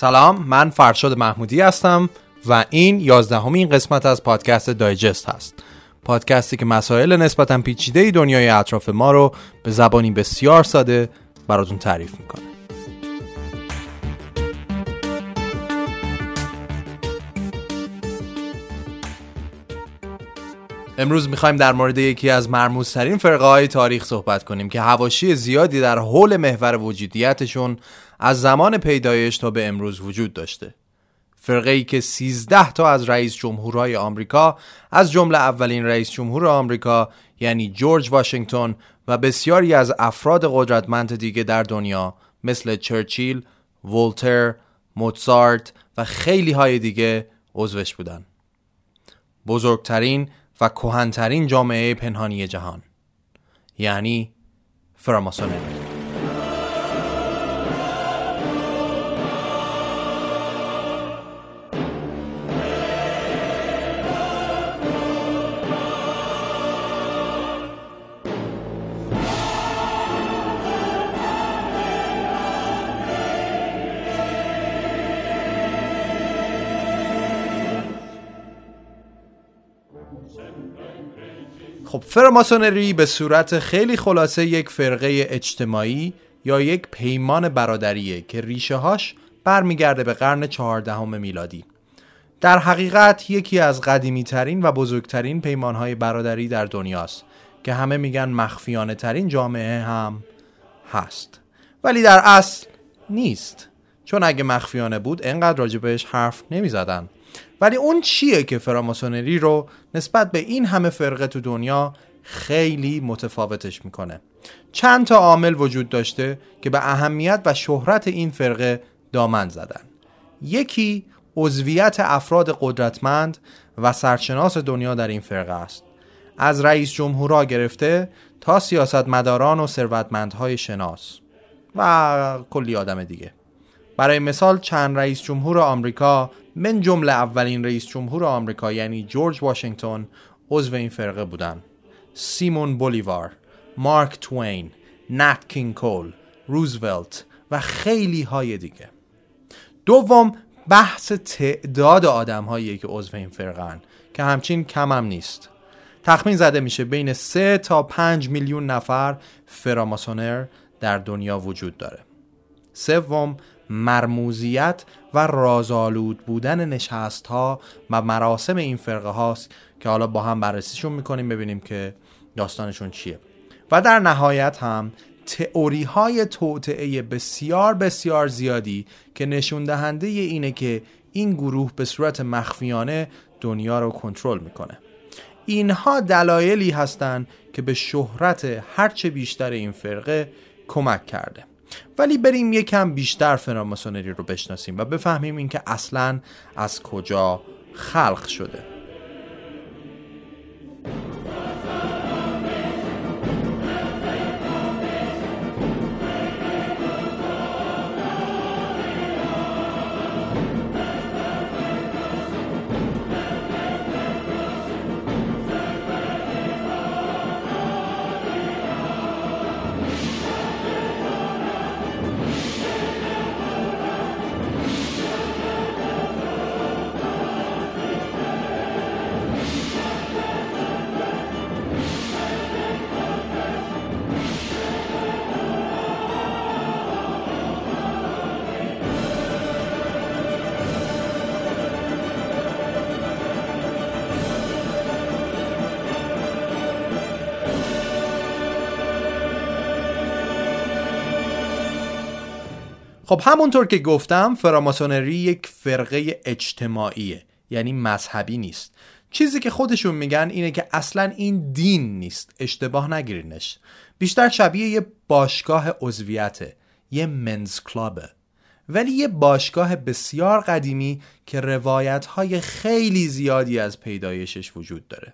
سلام من فرشاد محمودی هستم و این یازدهمین قسمت از پادکست دایجست هست. پادکستی که مسائل نسبتا پیچیده دنیای اطراف ما رو به زبانی بسیار ساده براتون تعریف می‌کنه. امروز می‌خوایم در مورد یکی از مرموزترین فرقه های تاریخ صحبت کنیم که هواشی زیادی در حول محور وجودیتشون از زمان پیدایش تا به امروز وجود داشته فرقه ای که 13 تا از رئیس جمهورهای آمریکا از جمله اولین رئیس جمهور آمریکا یعنی جورج واشنگتن و بسیاری از افراد قدرتمند دیگه در دنیا مثل چرچیل، ولتر، موتسارت و خیلی های دیگه عضوش بودن. بزرگترین و کهنترین جامعه پنهانی جهان یعنی فراماسونری خب فراماسونری به صورت خیلی خلاصه یک فرقه اجتماعی یا یک پیمان برادریه که ریشه هاش برمیگرده به قرن چهاردهم میلادی. در حقیقت یکی از قدیمی ترین و بزرگترین پیمان های برادری در دنیاست که همه میگن مخفیانه ترین جامعه هم هست. ولی در اصل نیست. چون اگه مخفیانه بود انقدر راجبش حرف نمی‌زدن. ولی اون چیه که فراماسونری رو نسبت به این همه فرقه تو دنیا خیلی متفاوتش می‌کنه. چند تا عامل وجود داشته که به اهمیت و شهرت این فرقه دامن زدن. یکی عضویت افراد قدرتمند و سرشناس دنیا در این فرقه است. از رئیس جمهورا گرفته تا سیاستمداران و ثروتمندهای شناس. و کلی آدم دیگه. برای مثال چند رئیس جمهور آمریکا من جمله اولین رئیس جمهور آمریکا یعنی جورج واشنگتن عضو این فرقه بودن. سیمون بولیوار مارک توین نات کینگ کول روزولت و خیلی های دیگه. دوم بحث تعداد آدم هایی که عضو این فرقه که همچین کم هم نیست. تخمین زده میشه بین 3 تا 5 میلیون نفر فراماسونر در دنیا وجود داره. سوم مرموزیت و رازآلود بودن نشست ها و مراسم این فرقه هاست که حالا با هم بررسیشون می‌کنیم ببینیم که داستانشون چیه. و در نهایت هم تئوری های توطعه بسیار بسیار زیادی که نشون دهنده اینه که این گروه به صورت مخفیانه دنیا رو کنترل می‌کنه. اینها دلایلی هستند که به شهرت هرچه بیشتر این فرقه کمک کرده. ولی بریم یکم بیشتر فراماسونری رو بشناسیم و بفهمیم اینکه اصلا از کجا خلق شده. خب همونطور که گفتم فراماسونری یک فرقه اجتماعیه یعنی مذهبی نیست. چیزی که خودشون میگن اینه که اصلا این دین نیست. اشتباه نگیرینش. بیشتر شبیه یه باشگاه عضویته یه منز کلابه. ولی یه باشگاه بسیار قدیمی که روایت های خیلی زیادی از پیدایشش وجود داره.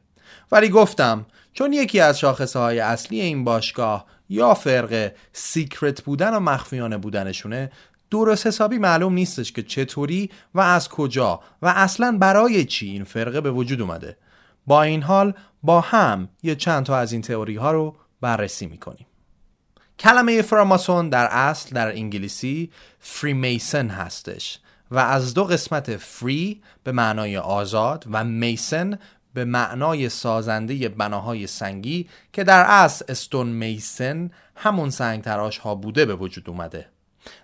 ولی گفتم چون یکی از شاخصه های اصلی این باشگاه یا فرقه سیکرت بودن و مخفیانه بودنشونه درست حسابی معلوم نیستش که چطوری و از کجا و اصلا برای چی این فرقه به وجود اومده. با این حال با هم یه چند تا از این تئوری ها رو بررسی می‌کنیم. کلمه فراماسون در اصل در انگلیسی فریمیسن هستش و از دو قسمت فری به معنای آزاد و میسن به معنای سازنده بناهای سنگی که در اصل استون میسن همون سنگ تراش ها بوده به وجود اومده.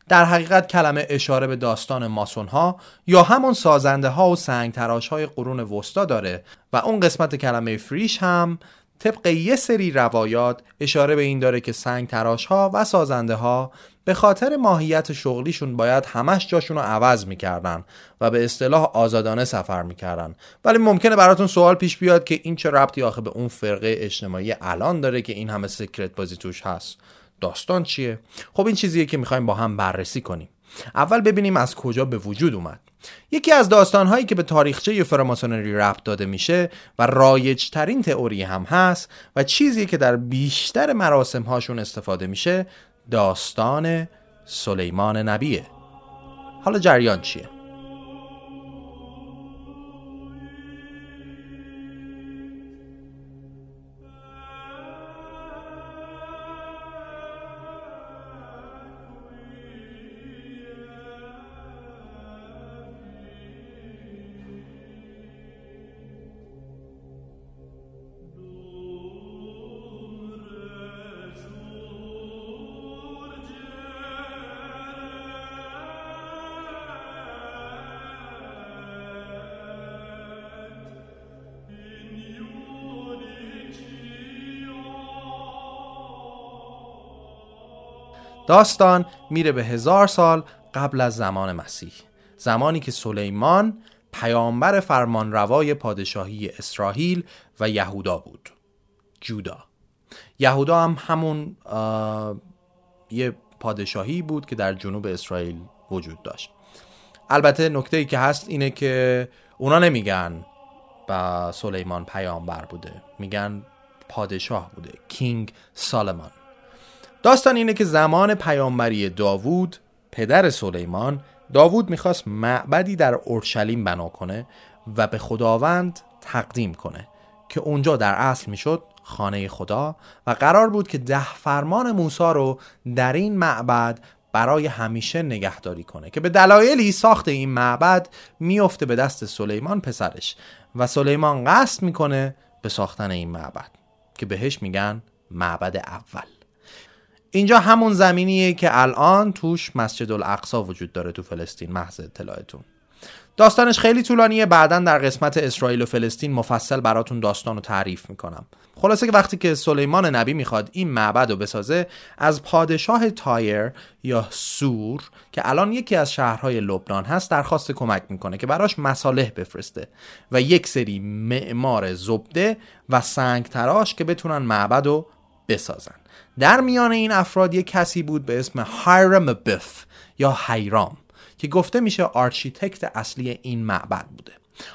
در حقیقت کلمه اشاره به داستان ماسون ها یا همون سازنده ها و سنگ تراش های قرون وسطا داره و اون قسمت کلمه فریش هم طبق یه سری روایات اشاره به این داره که سنگ تراش ها و سازنده ها به خاطر ماهیت شغلیشون باید همش جاشون رو عوض می‌کردن و به اصطلاح آزادانه سفر می‌کردن. ولی ممکنه براتون سوال پیش بیاد که این چه ربطی آخه به اون فرقه اجتماعی الان داره که این همه سکرت بازی توش هست. داستان چیه؟ خب این چیزیه که می‌خوایم با هم بررسی کنیم. اول ببینیم از کجا به وجود اومد. یکی از داستانهایی که به تاریخچه فراماسونری ربط داده میشه و رایج ترین تئوری هم هست و چیزی که در بیشتر مراسم هاشون استفاده میشه داستان سلیمان نبیه. حالا جریان چیه؟ داستان میره به هزار سال قبل از زمان مسیح. زمانی که سلیمان پیامبر فرمانروای پادشاهی اسرائیل و یهودا بود. جودا. یهودا هم همون یه پادشاهی بود که در جنوب اسرائیل وجود داشت. البته نکته ای که هست اینه که اونا نمیگن با سلیمان پیامبر بوده. میگن پادشاه بوده. کینگ سالمان داستان اینه که زمان پیامبری داوود پدر سلیمان داوود می‌خواست معبدی در اورشلیم بنا کنه و به خداوند تقدیم کنه که اونجا در اصل می‌شد خانه خدا و قرار بود که ده فرمان موسی رو در این معبد برای همیشه نگهداری کنه که به دلایلی ساخت این معبد میفته به دست سلیمان پسرش و سلیمان قصد می‌کنه به ساختن این معبد که بهش میگن معبد اول. اینجا همون زمینیه که الان توش مسجد الاقصا وجود داره تو فلسطین محض اطلاعتون. داستانش خیلی طولانیه بعدا در قسمت اسرائیل و فلسطین مفصل براتون داستان رو تعریف می‌کنم. خلاصه که وقتی که سلیمان نبی می‌خواد این معبد رو بسازه از پادشاه تایر یا سور که الان یکی از شهرهای لبنان هست درخواست کمک می‌کنه که براش مصالح بفرسته و یک سری معمار زبده و سنگ تراش که بتونن معبد رو بسازن. در میان این افراد یک کسی بود به اسم هایرم ابیف یا هایرام که گفته میشه architect اصلی این معبد بوده.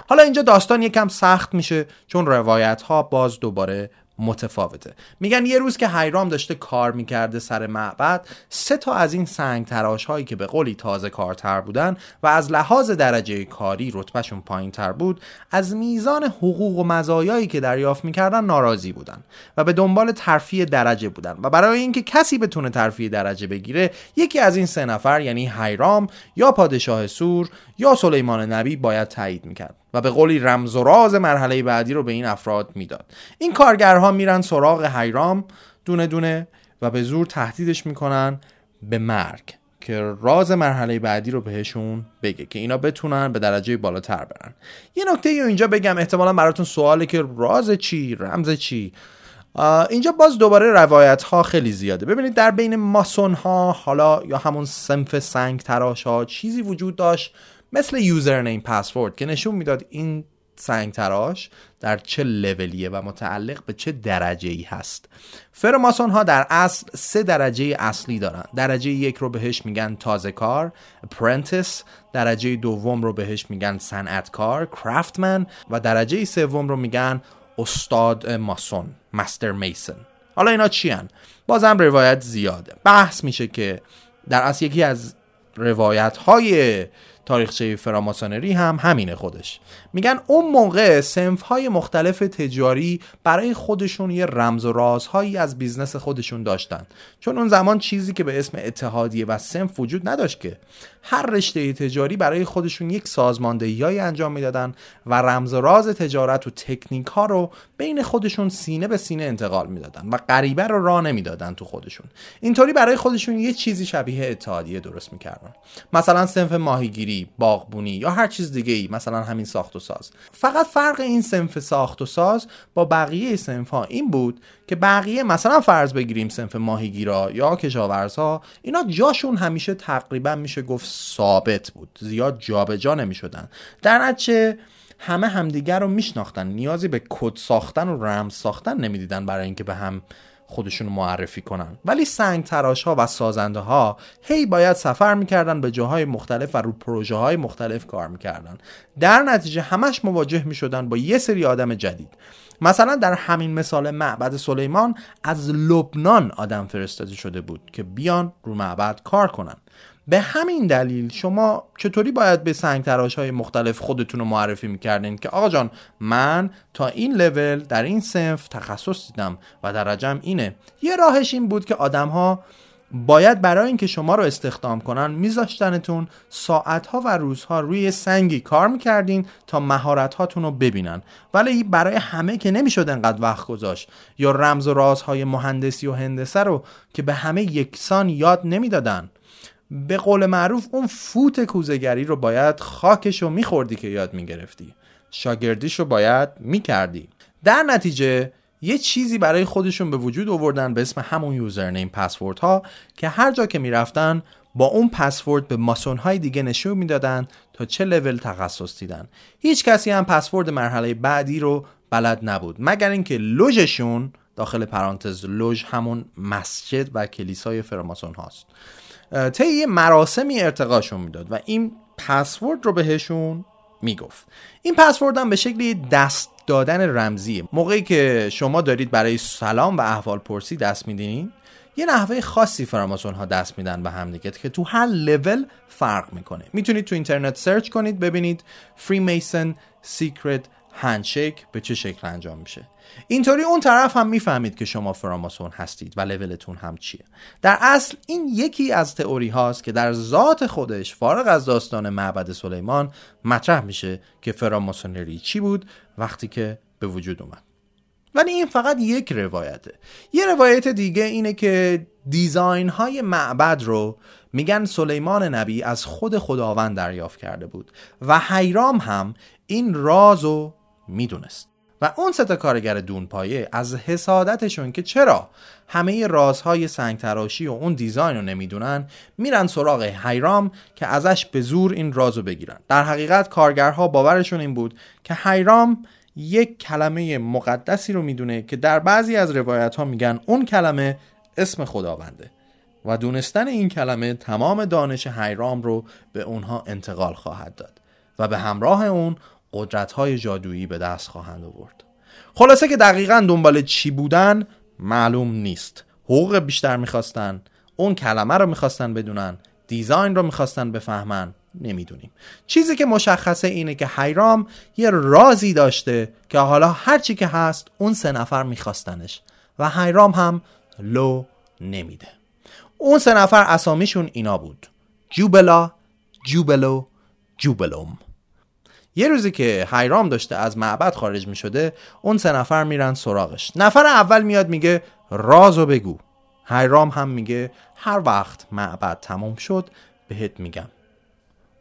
حالا اینجا داستان یکم سخت میشه چون روایت ها باز دوباره متفاوته. میگن یه روز که حیرام داشته کار می‌کرده سر معبد سه تا از این سنگ تراش هایی که به قولی تازه کارتر بودن و از لحاظ درجه کاری رتبهشون پایین تر بود از میزان حقوق و مزایایی که دریافت می‌کردن ناراضی بودن و به دنبال ترفیع درجه بودن. و برای اینکه کسی بتونه ترفیع درجه بگیره یکی از این سه نفر یعنی حیرام یا پادشاه سور یا سلیمان نبی باید تایید می‌کرد. و به قولی رمز و راز مرحله بعدی رو به این افراد می‌داد. این کارگرها میرن سراغ حیرام دونه دونه و به زور تهدیدش می‌کنن به مرگ که راز مرحله بعدی رو بهشون بگه که اینا بتونن به درجه بالاتر برن. یه نکته اینجا بگم احتمالا براتون سواله که راز چی رمز چی؟ اینجا باز دوباره روایت ها خیلی زیاده. ببینید در بین ماسون ها حالا یا همون سنف سنگ تراش ها چیزی وجود داشت مثل یوزرنیم پسورد که نشون می‌داد این سنگ تراش در چه لولیه و متعلق به چه درجه ای هست. فرماسون ها در اصل سه درجه اصلی دارن. درجه یک رو بهش میگن تازه کار apprentice درجه دوم رو بهش میگن صنعتکار craftsman و درجه سوم رو میگن استاد ماسون master mason. حالا اینا چی هن؟ بازم روایت زیاده. بحث میشه که در اصل یکی از روایت های تاریخچه فراماسونری هم همینه خودش. میگن اون موقع صنف های مختلف تجاری برای خودشون یه رمز و رازهایی از business خودشون داشتن. چون اون زمان چیزی که به اسم اتحادیه و سنف وجود نداشت که. هر رشته تجاری برای خودشون یک سازماندهی انجام می‌دادن و رمز و راز تجارت و تکنیک ها رو بین خودشون سینه به سینه انتقال می‌دادن و غریبه رو راه نمی‌دادن تو خودشون. اینطوری برای خودشون یه چیزی شبیه اتحادیه درست می‌کردن. مثلا سنف ماهیگیری باغبونی یا هر چیز دیگه ای مثلا همین ساخت و ساز. فقط فرق این سنف ساخت و ساز با بقیه سنف ها این بود که بقیه مثلا فرض بگیریم سنف ماهیگیرا یا کشاورزها اینا جاشون همیشه تقریبا میشه گفت ثابت بود. زیاد جابجا جا نمی‌شدن. در نتیجه همه همدیگر رو میشناختن. نیازی به کد ساختن و رمز ساختن نمی‌دیدن برای اینکه به هم خودشون معرفی کنن. ولی سنگ تراش ها و سازنده ها هی باید سفر می‌کردن به جاهای مختلف و رو پروژه های مختلف کار می‌کردن. در نتیجه همش مواجه می‌شدن با یه سری آدم جدید. مثلا در همین مثال معبد سلیمان از لبنان آدم فرستاده شده بود که بیان رو معبد کار کنن. به همین دلیل شما چطوری باید به سنگ تراش های مختلف خودتون رو معرفی می‌کردین که آقا جان من تا این لول در این سنف تخصص دیدم و درجم اینه. یه راهش این بود که آدم ها باید برای اینکه شما رو استخدام کنن میذاشتنتون ساعتها و روزها روی سنگی کار می‌کردین تا مهارت هاتون رو ببینن. ولی برای همه که نمی‌شد انقدر وقت گذاشت. یا رمز و رازهای مهندسی و هندسه رو که به همه یکسان یاد نمی‌دادن. به قول معروف اون فوت کوزگری رو باید خاکش رو میخوردی که یاد می‌گرفتی. شاگردیش رو باید می‌کردی. در نتیجه یه چیزی برای خودشون به وجود آوردن به اسم همون یوزرنیم پسورد ها که هر جا که می‌رفتن با اون پسورد به ماسون های دیگه نشون می‌دادن تا چه لول تخصص دیدن. هیچ کسی هم پسورد مرحله بعدی رو بلد نبود. مگر اینکه لوژشون داخل پرانتز لوژ همون مسجد و کلیسای فراماسون هاست. طی یه مراسمی ارتقاشون می‌داد و این پسورد رو بهشون می‌گفت. این پسورد هم به شکلی دست دادن رمزیه. موقعی که شما دارید برای سلام و احوال پرسی دست میدین یه نحوه خاصی فراماسون ها دست میدن به هم دیگه که تو هر لول فرق می‌کنه. می‌تونید تو اینترنت سرچ کنید ببینید Freemason secret handshake به چه شکل انجام میشه. اینطوری اون طرف هم می‌فهمید که شما فراماسون هستید و لولتون هم چیه. در اصل این یکی از تئوری هاست که در ذات خودش فارغ از داستان معبد سلیمان مطرح میشه که فراماسونری چی بود وقتی که به وجود اومد. ولی این فقط یک روایته. یه روایت دیگه اینه که design های معبد رو میگن سلیمان نبی از خود خداوند دریافت کرده بود و حیرام هم این راز رو می‌دونست. و اون ستا کارگر دونپایه از حسادتشون که چرا همه رازهای سنگ تراشی و اون دیزاین رو نمی‌دونن میرن سراغ حیرام که ازش به زور این رازو بگیرن. در حقیقت کارگرها باورشون این بود که حیرام یک کلمه مقدسی رو می‌دونه که در بعضی از روایت ها میگن اون کلمه اسم خداونده و دونستن این کلمه تمام دانش حیرام رو به اونها انتقال خواهد داد و به همراه اون قدرت های جادویی به دست خواهند آورد. خلاصه که دقیقا دنبال چی بودن معلوم نیست. حقوق بیشتر می‌خواستن اون کلمه رو می‌خواستن بدونن دیزاین رو می‌خواستن بفهمن نمی‌دونیم. چیزی که مشخصه اینه که حیرام یه رازی داشته که حالا هرچی که هست اون سه نفر میخواستنش و حیرام هم لو نمیده. اون سه نفر اسامیشون اینا بود. جوبلا جوبلو جوبلوم. یه روزی که حیرام داشته از معبد خارج می شده اون سه نفر میرن سراغش. نفر اول میاد میگه رازو بگو. حیرام هم میگه هر وقت معبد تموم شد بهت میگم.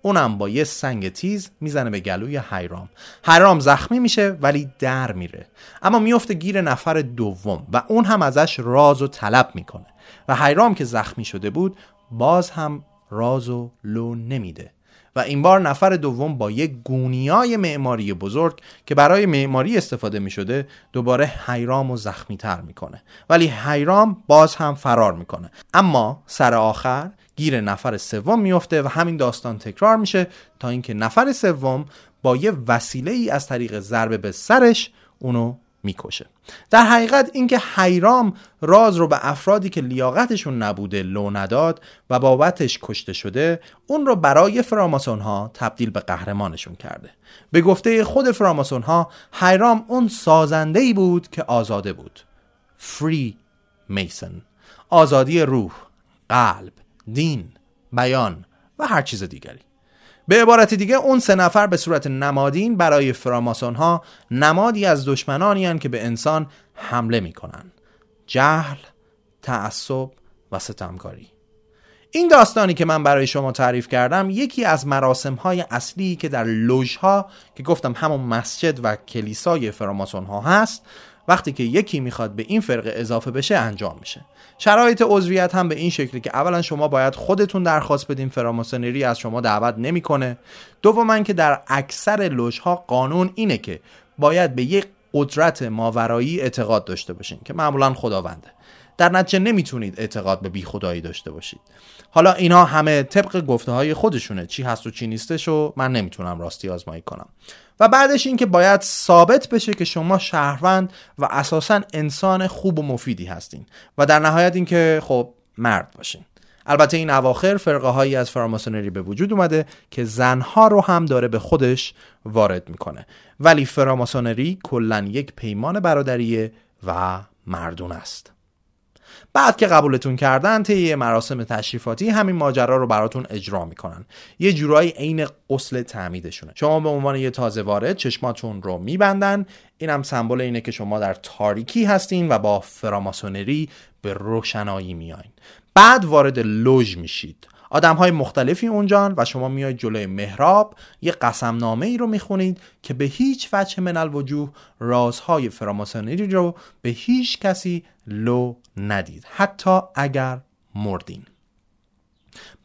اونم با یه سنگ تیز می‌زنه به گلوی حیرام حیرام زخمی میشه ولی در میره. اما میفته گیر نفر دوم و اون هم ازش راز و طلب می‌کنه. و حیرام که زخمی شده بود باز هم راز و لو نمیده. و این بار نفر دوم با یک گونیای معماری بزرگ که برای معماری استفاده می شده دوباره حیرام و زخمی تر می‌کنه. ولی حیرام باز هم فرار می‌کنه. اما سر آخر گیر نفر سوم میفته و همین داستان تکرار میشه تا اینکه نفر سوم با یه وسیله ای از طریق ضربه به سرش اونو می‌کشه. در حقیقت اینکه حیرام راز رو به افرادی که لیاقتشون نبوده لو نداد و بابتش کشته شده اون رو برای فراماسون ها تبدیل به قهرمانشون کرده. به گفته خود فراماسون ها حیرام اون سازنده ای بود که آزاده بود. فری میسن آزادی روح قلب دین بیان و هر چیز دیگری. به عبارت دیگه اون سه نفر به صورت نمادین برای فراماسون ها نمادی از دشمنانی هن که به انسان حمله می‌کنن جهل، تعصب و ستمکاری. این داستانی که من برای شما تعریف کردم یکی از مراسم های اصلی که در لوژ ها که گفتم همون مسجد و کلیسای فراماسون ها هست وقتی که یکی می‌خواد به این فرقه اضافه بشه انجام میشه. شرایط عضویت هم به این شکلی که اولا شما باید خودتون درخواست بدین فراماسونری از شما دعوت نمی‌کنه. دوما که در اکثر لوژها قانون اینه که باید به یک قدرت ماورایی اعتقاد داشته باشین که معمولا خداونده. در نتیجه نمی‌تونید اعتقاد به بی خدایی داشته باشید. حالا اینا همه طبق گفته های خودشونه. چی هست و چی نیستش و من نمی‌تونم راستی آزمایی کنم. و بعدش اینکه باید ثابت بشه که شما شهروند و اساسا انسان خوب و مفیدی هستین و در نهایت اینکه خب مرد باشین. البته این اواخر فرقه هایی از فراماسونری به وجود اومده که زنها رو هم داره به خودش وارد می‌کنه. ولی فراماسونری کلا یک پیمان برادریه و مردون است. بعد که قبولتون کردن طی مراسم تشریفاتی همین ماجرا رو براتون اجرا می‌کنن. یه جورایی عین قسل تعمیدشونه. شما به عنوان یه تازه وارد چشماتون رو میبندن. اینم سمبل اینه که شما در تاریکی هستین و با فراماسونری به روشنایی میاین. بعد وارد لوژ میشید. آدم های مختلفی اونجان و شما میاید جلوی محراب یه قسم نامه ای رو می‌خونید که به هیچ وجه من الوجوه رازهای فراماسونری رو به هیچ کسی لو ندید حتی اگر مردین.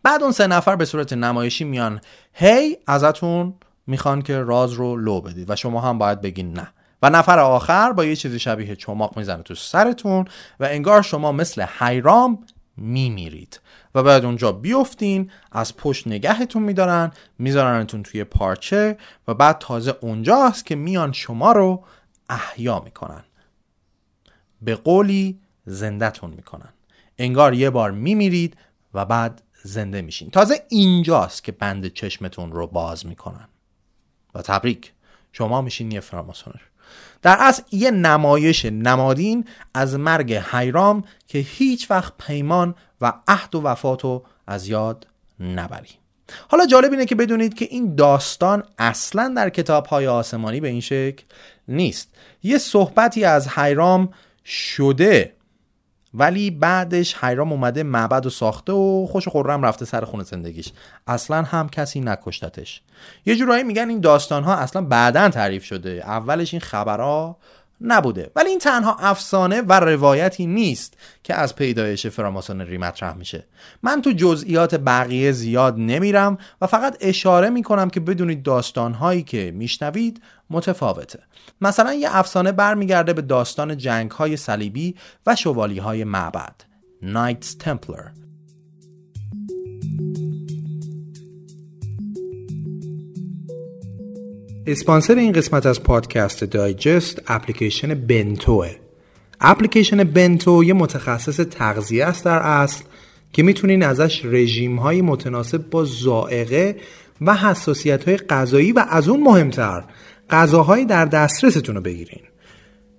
بعد اون سه نفر به صورت نمایشی میان. هی ازتون می‌خوان که راز رو لو بدید و شما هم باید بگین نه. و نفر آخر با یه چیزی شبیه چماق می‌زنه تو سرتون و انگار شما مثل حیرام میمیرید. و بعد اونجا بیفتین از پشت نگهتون میدارن میذارنتون توی پارچه و بعد تازه اونجاست که میان شما رو احیا می‌کنن. به قولی زندهتون می‌کنن. انگار یه بار میمیرید و بعد زنده میشین. تازه اینجاست که بند چشمتون رو باز می‌کنن. و تبریک. شما میشین یه فراماسونر. در اصل یه نمایش نمادین از مرگ حیرام که هیچ وقت پیمان و عهد و وفاتو از یاد نبری حالا جالب اینه که بدونید که این داستان اصلا در کتاب های آسمانی به این شکل نیست. یه صحبتی از حیرام شده. ولی بعدش حیرام اومده معبد و ساخته و خوش خورم رفته سر خونه زندگیش. اصلا هم کسی نکشتتش. یه جورایی میگن این داستان ها اصلا بعدا تعریف شده. اولش این خبرها نبوده. ولی این تنها افسانه و روایتی نیست که از پیدایش فراماسونری مطرح میشه. من تو جزئیات بقیه زیاد نمیرم و فقط اشاره می‌کنم که بدونید داستانهایی که میشنوید متفاوته. مثلا یه افسانه برمیگرده به داستان جنگ های صلیبی و شوالی های معبد. Knights Templar. اسپانسر این قسمت از پادکست دایجست اپلیکیشن بنتوه. اپلیکیشن بنتو یه متخصص تغذیه است در اصل که می‌تونین ازش رژیم های متناسب با زائقه و حساسیت های غذایی و از اون مهمتر غذاهایی در دسترستون رو بگیرین.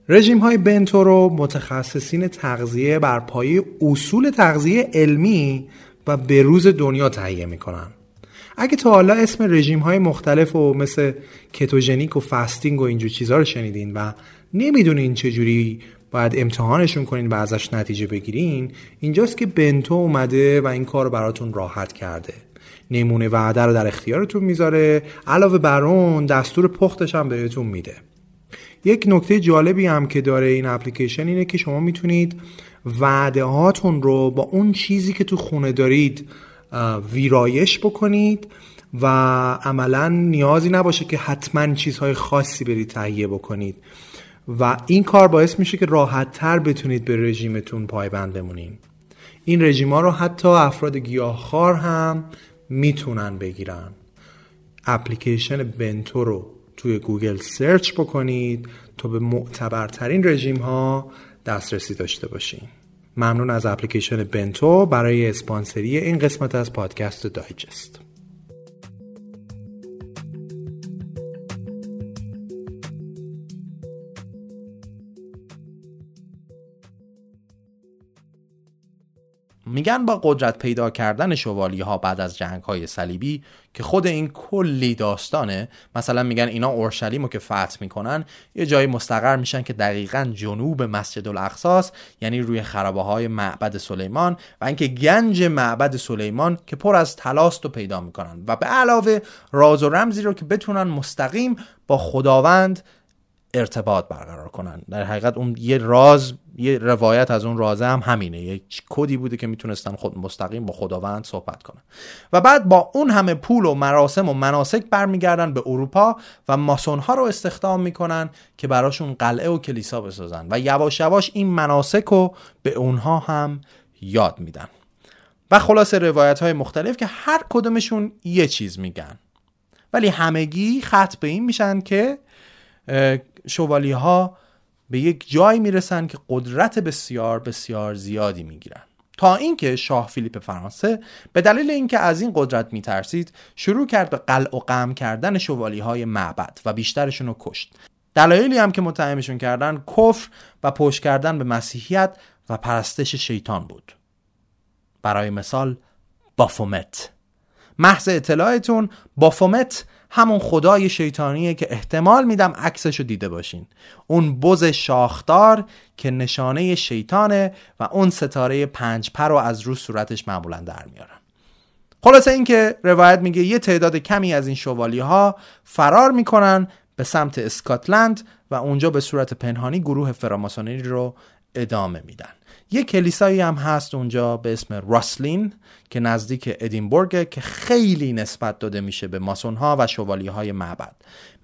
رژیم های بنتو رو متخصصین تغذیه بر پایه اصول تغذیه علمی و بروز دنیا تهیه می‌کنن. اگه تا حالا اسم رژیم های مختلف و مثل کتوژنیک و فستینگ و اینجور چیزها رو شنیدین و نمی‌دونین چجوری باید امتحانشون کنین و ازش نتیجه بگیرین اینجاست که بنتو اومده و این کار براتون راحت کرده. نمونه وعده رو در اختیارتون می‌ذاره. علاوه بر اون دستور پختش هم بهتون میده. یک نکته جالبی هم که داره این اپلیکیشن اینه که شما می‌تونید وعده هاتون رو با اون چیزی که تو خونه دارید ویرایش بکنید و عملا نیازی نباشه که حتما چیزهای خاصی برید تهیه بکنید. و این کار باعث میشه که راحت تر بتونید به رژیمتون پایبند بمونین. این رژیم ها رو حتی افراد گیاهخوار هم می‌تونن بگیرن. اپلیکیشن بنتو رو توی گوگل search بکنید تا به معتبرترین رژیم ها دسترسی داشته باشین. ممنون از اپلیکیشن بنتو برای اسپانسری این قسمت از پادکست دایجست. میگن با قدرت پیدا کردن شوالی ها بعد از جنگ های صلیبی که خود این کلی داستانه مثلا میگن اینا اورشلیم رو که فتح می‌کنن یه جایی مستقر میشن که دقیقا جنوب مسجد الاقصاست یعنی روی خرابه های معبد سلیمان و اینکه گنج معبد سلیمان که پر از تلاست رو پیدا می‌کنن. و به علاوه راز و رمزی رو که بتونن مستقیم با خداوند ارتباط برقرار کنن. در حقیقت اون یه راز یه روایت از اون رازه هم همینه. یه کدی بوده که می‌تونستن خود مستقیم با خداوند صحبت کنن. و بعد با اون همه پول و مراسم و مناسک برمیگردن به اروپا و ماسون ها رو استخدام می‌کنن که براشون قلعه و کلیسا بسازن. و یواش یواش این مناسک رو به اونها هم یاد میدن. و خلاصه روایت های مختلف که هر کدومشون یه چیز میگن. ولی همگی خط به این میشن که شوالی ها به یک جایی می‌رسن که قدرت بسیار بسیار زیادی می‌گیرن. تا اینکه شاه فیلیپ فرانسه به دلیل اینکه از این قدرت میترسید شروع کرد به قلع و قم کردن شوالی های معبد و بیشترشون رو کشت. دلایلی هم که متهمشون کردن کفر و پشت کردن به مسیحیت و پرستش شیطان بود. برای مثال بافومت. محض اطلاعتون بافومت همون خدای شیطانیه که احتمال میدم عکسش رو دیده باشین. اون بز شاخدار که نشانه شیطانه و اون ستاره پنج پر رو از رو صورتش معمولا در میارن خلاصه اینکه روایت میگه یه تعداد کمی از این شوالی ها فرار می‌کنن به سمت اسکاتلند و اونجا به صورت پنهانی گروه فراماسونری رو ادامه میدن. یه کلیسایی هم هست اونجا به اسم راسلین که نزدیک ادینبورگ که خیلی نسبت داده میشه به ماسون ها و شوالی های معبد.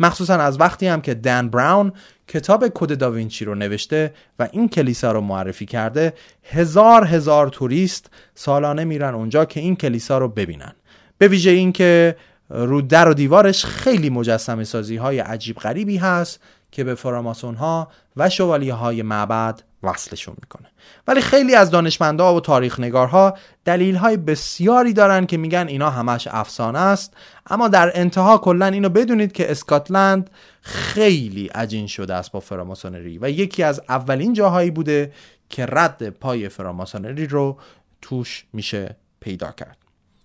مخصوصا از وقتی هم که دن براون کتاب کد داوینچی رو نوشته و این کلیسا رو معرفی کرده هزار هزار توریست سالانه میرن اونجا که این کلیسا رو ببینن. به ویژه اینکه رو در و دیوارش خیلی مجسمه سازی های عجیب غریبی هست که به فراماسون ها و شوالیه های معبد وصلشون می‌کنه. ولی خیلی از دانشمندا و تاریخ نگارها دلیل های بسیاری دارن که میگن اینا همش افسانه است. اما در انتها کلا اینو بدونید که اسکاتلند خیلی عجین شده است با فراماسونری و یکی از اولین جاهایی بوده که رد پای فراماسونری رو توش میشه پیدا کرد.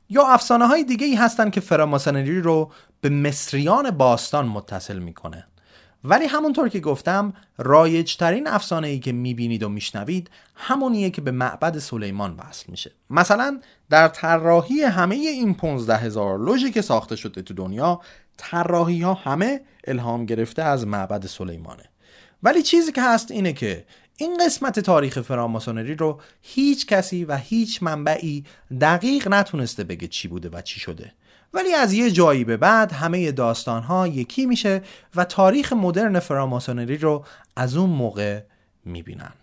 یا افسانه های دیگه ای هستن که فراماسونری رو به مصریان باستان متصل می‌کنه. ولی همونطور که گفتم رایج ترین افسانه ای که می‌بینید و میشنوید همونیه که به معبد سلیمان وصل میشه. مثلا در طراحی همه این 15 هزار لوژی که ساخته شده تو دنیا طراحی ها همه الهام گرفته از معبد سلیمانه. ولی چیزی که هست اینه که این قسمت تاریخ فراماسونری رو هیچ کسی و هیچ منبعی دقیق نتونسته بگه چی بوده و چی شده. ولی از یه جایی به بعد همه داستان ها یکی میشه و تاریخ مدرن فراماسونری رو از اون موقع می‌بینن.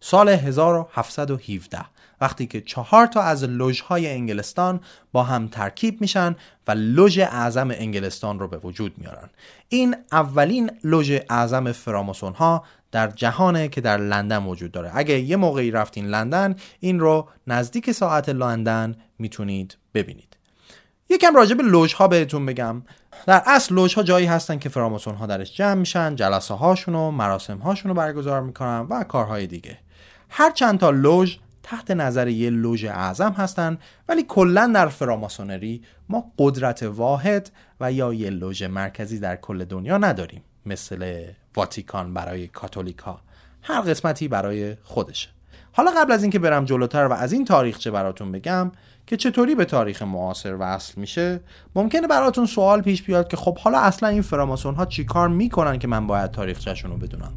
سال 1717 وقتی که چهار تا از لوژهای انگلستان با هم ترکیب میشن و لوژ اعظم انگلستان رو به وجود میارن. این اولین لوژ اعظم فراماسون ها در جهانه که در لندن وجود داره. اگه یه موقعی رفتین لندن این رو نزدیک ساعت لندن می‌تونید ببینید. یکم راجع به لوژ ها بهتون بگم. در اصل لوژ ها جایی هستن که فراماسون ها درش جمع میشن جلسه هاشون و مراسم هاشون رو برگزار می‌کنن و کارهای دیگه. هر چند تا لوژ تحت نظر یه لوژ اعظم هستن ولی کلا در فراماسونری ما قدرت واحد و یا یه لوژ مرکزی در کل دنیا نداریم مثل واتیکان برای کاتولیکا هر قسمتی برای خودشه. حالا قبل از اینکه برم جلوتر و از این تاریخچه براتون بگم که چطوری به تاریخ معاصر وصل میشه؟ ممکنه براتون سوال پیش بیاد که خب حالا اصلا این فراماسون ها چی کار می‌کنن که من باید تاریخچهشون رو بدونم؟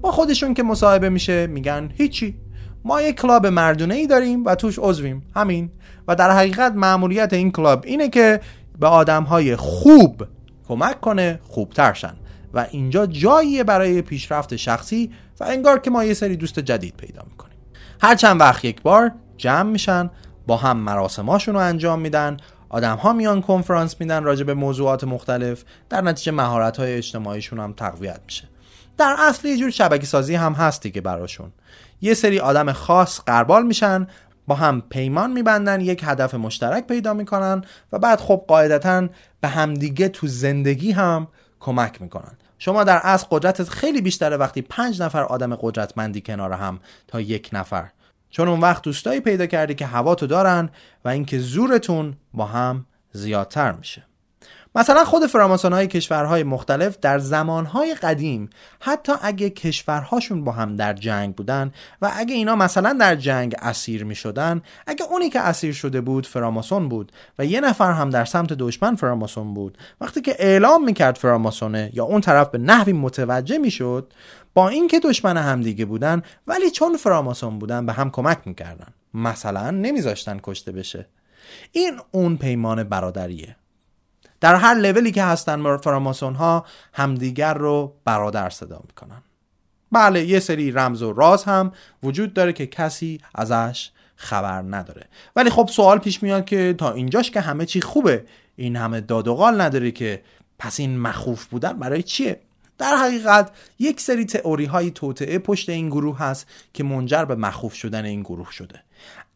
با خودشون که مصاحبه میشه میگن هیچی. ما یک کلاب مردونه ای داریم و توش عضویم. همین. و در حقیقت معمولیت این کلاب اینه که به آدم های خوب کمک کنه خوبتر شن. و اینجا جاییه برای پیشرفت شخصی و انگار که ما یه سری دوست جدید پیدا می‌کنیم. هر چند وقت یک بار جمع میشن با هم مراسماشون رو انجام میدن آدم ها میان کنفرانس میدن راجع به موضوعات مختلف در نتیجه مهارت های اجتماعیشون هم تقویت میشه. در اصل یه جور شبکه سازی هم هستی که براشون. یه سری آدم خاص قربال میشن با هم پیمان میبندن یک هدف مشترک پیدا می‌کنن و بعد خب قاعدتا به همدیگه تو زندگی هم کمک می‌کنن. شما در اصل قدرتت خیلی بیشتره وقتی پنج نفر آدم قدرتمندی کنار هم تا یک نفر. چون اون وقت دوستایی پیدا کردی که هوا تو دارن و اینکه زورتون با هم زیادتر میشه. مثلا خود فراماسون های کشورهای مختلف در زمانهای قدیم حتی اگه کشورهاشون با هم در جنگ بودن و اگه اینا مثلا در جنگ اسیر می شدن اگه اونی که اسیر شده بود فراماسون بود و یه نفر هم در سمت دشمن فراماسون بود وقتی که اعلام می‌کرد فراماسونه یا اون طرف به نحوی متوجه می‌شد با اینکه دشمن همدیگه بودن ولی چون فراماسون بودن به هم کمک می‌کردن مثلا نمیذاشتن کشته بشه. این اون پیمان برادریه. در هر لولی که هستن فراماسون ها همدیگر رو برادر صدا می‌کنن. بله یه سری رمز و راز هم وجود داره که کسی ازش خبر نداره. ولی خب سوال پیش میاد که تا اینجاش که همه چی خوبه این همه داد و قال نداره که پس این مخوف بودن برای چیه؟ در حقیقت یک سری تئوری های توطعه پشت این گروه هست که منجر به مخوف شدن این گروه شده.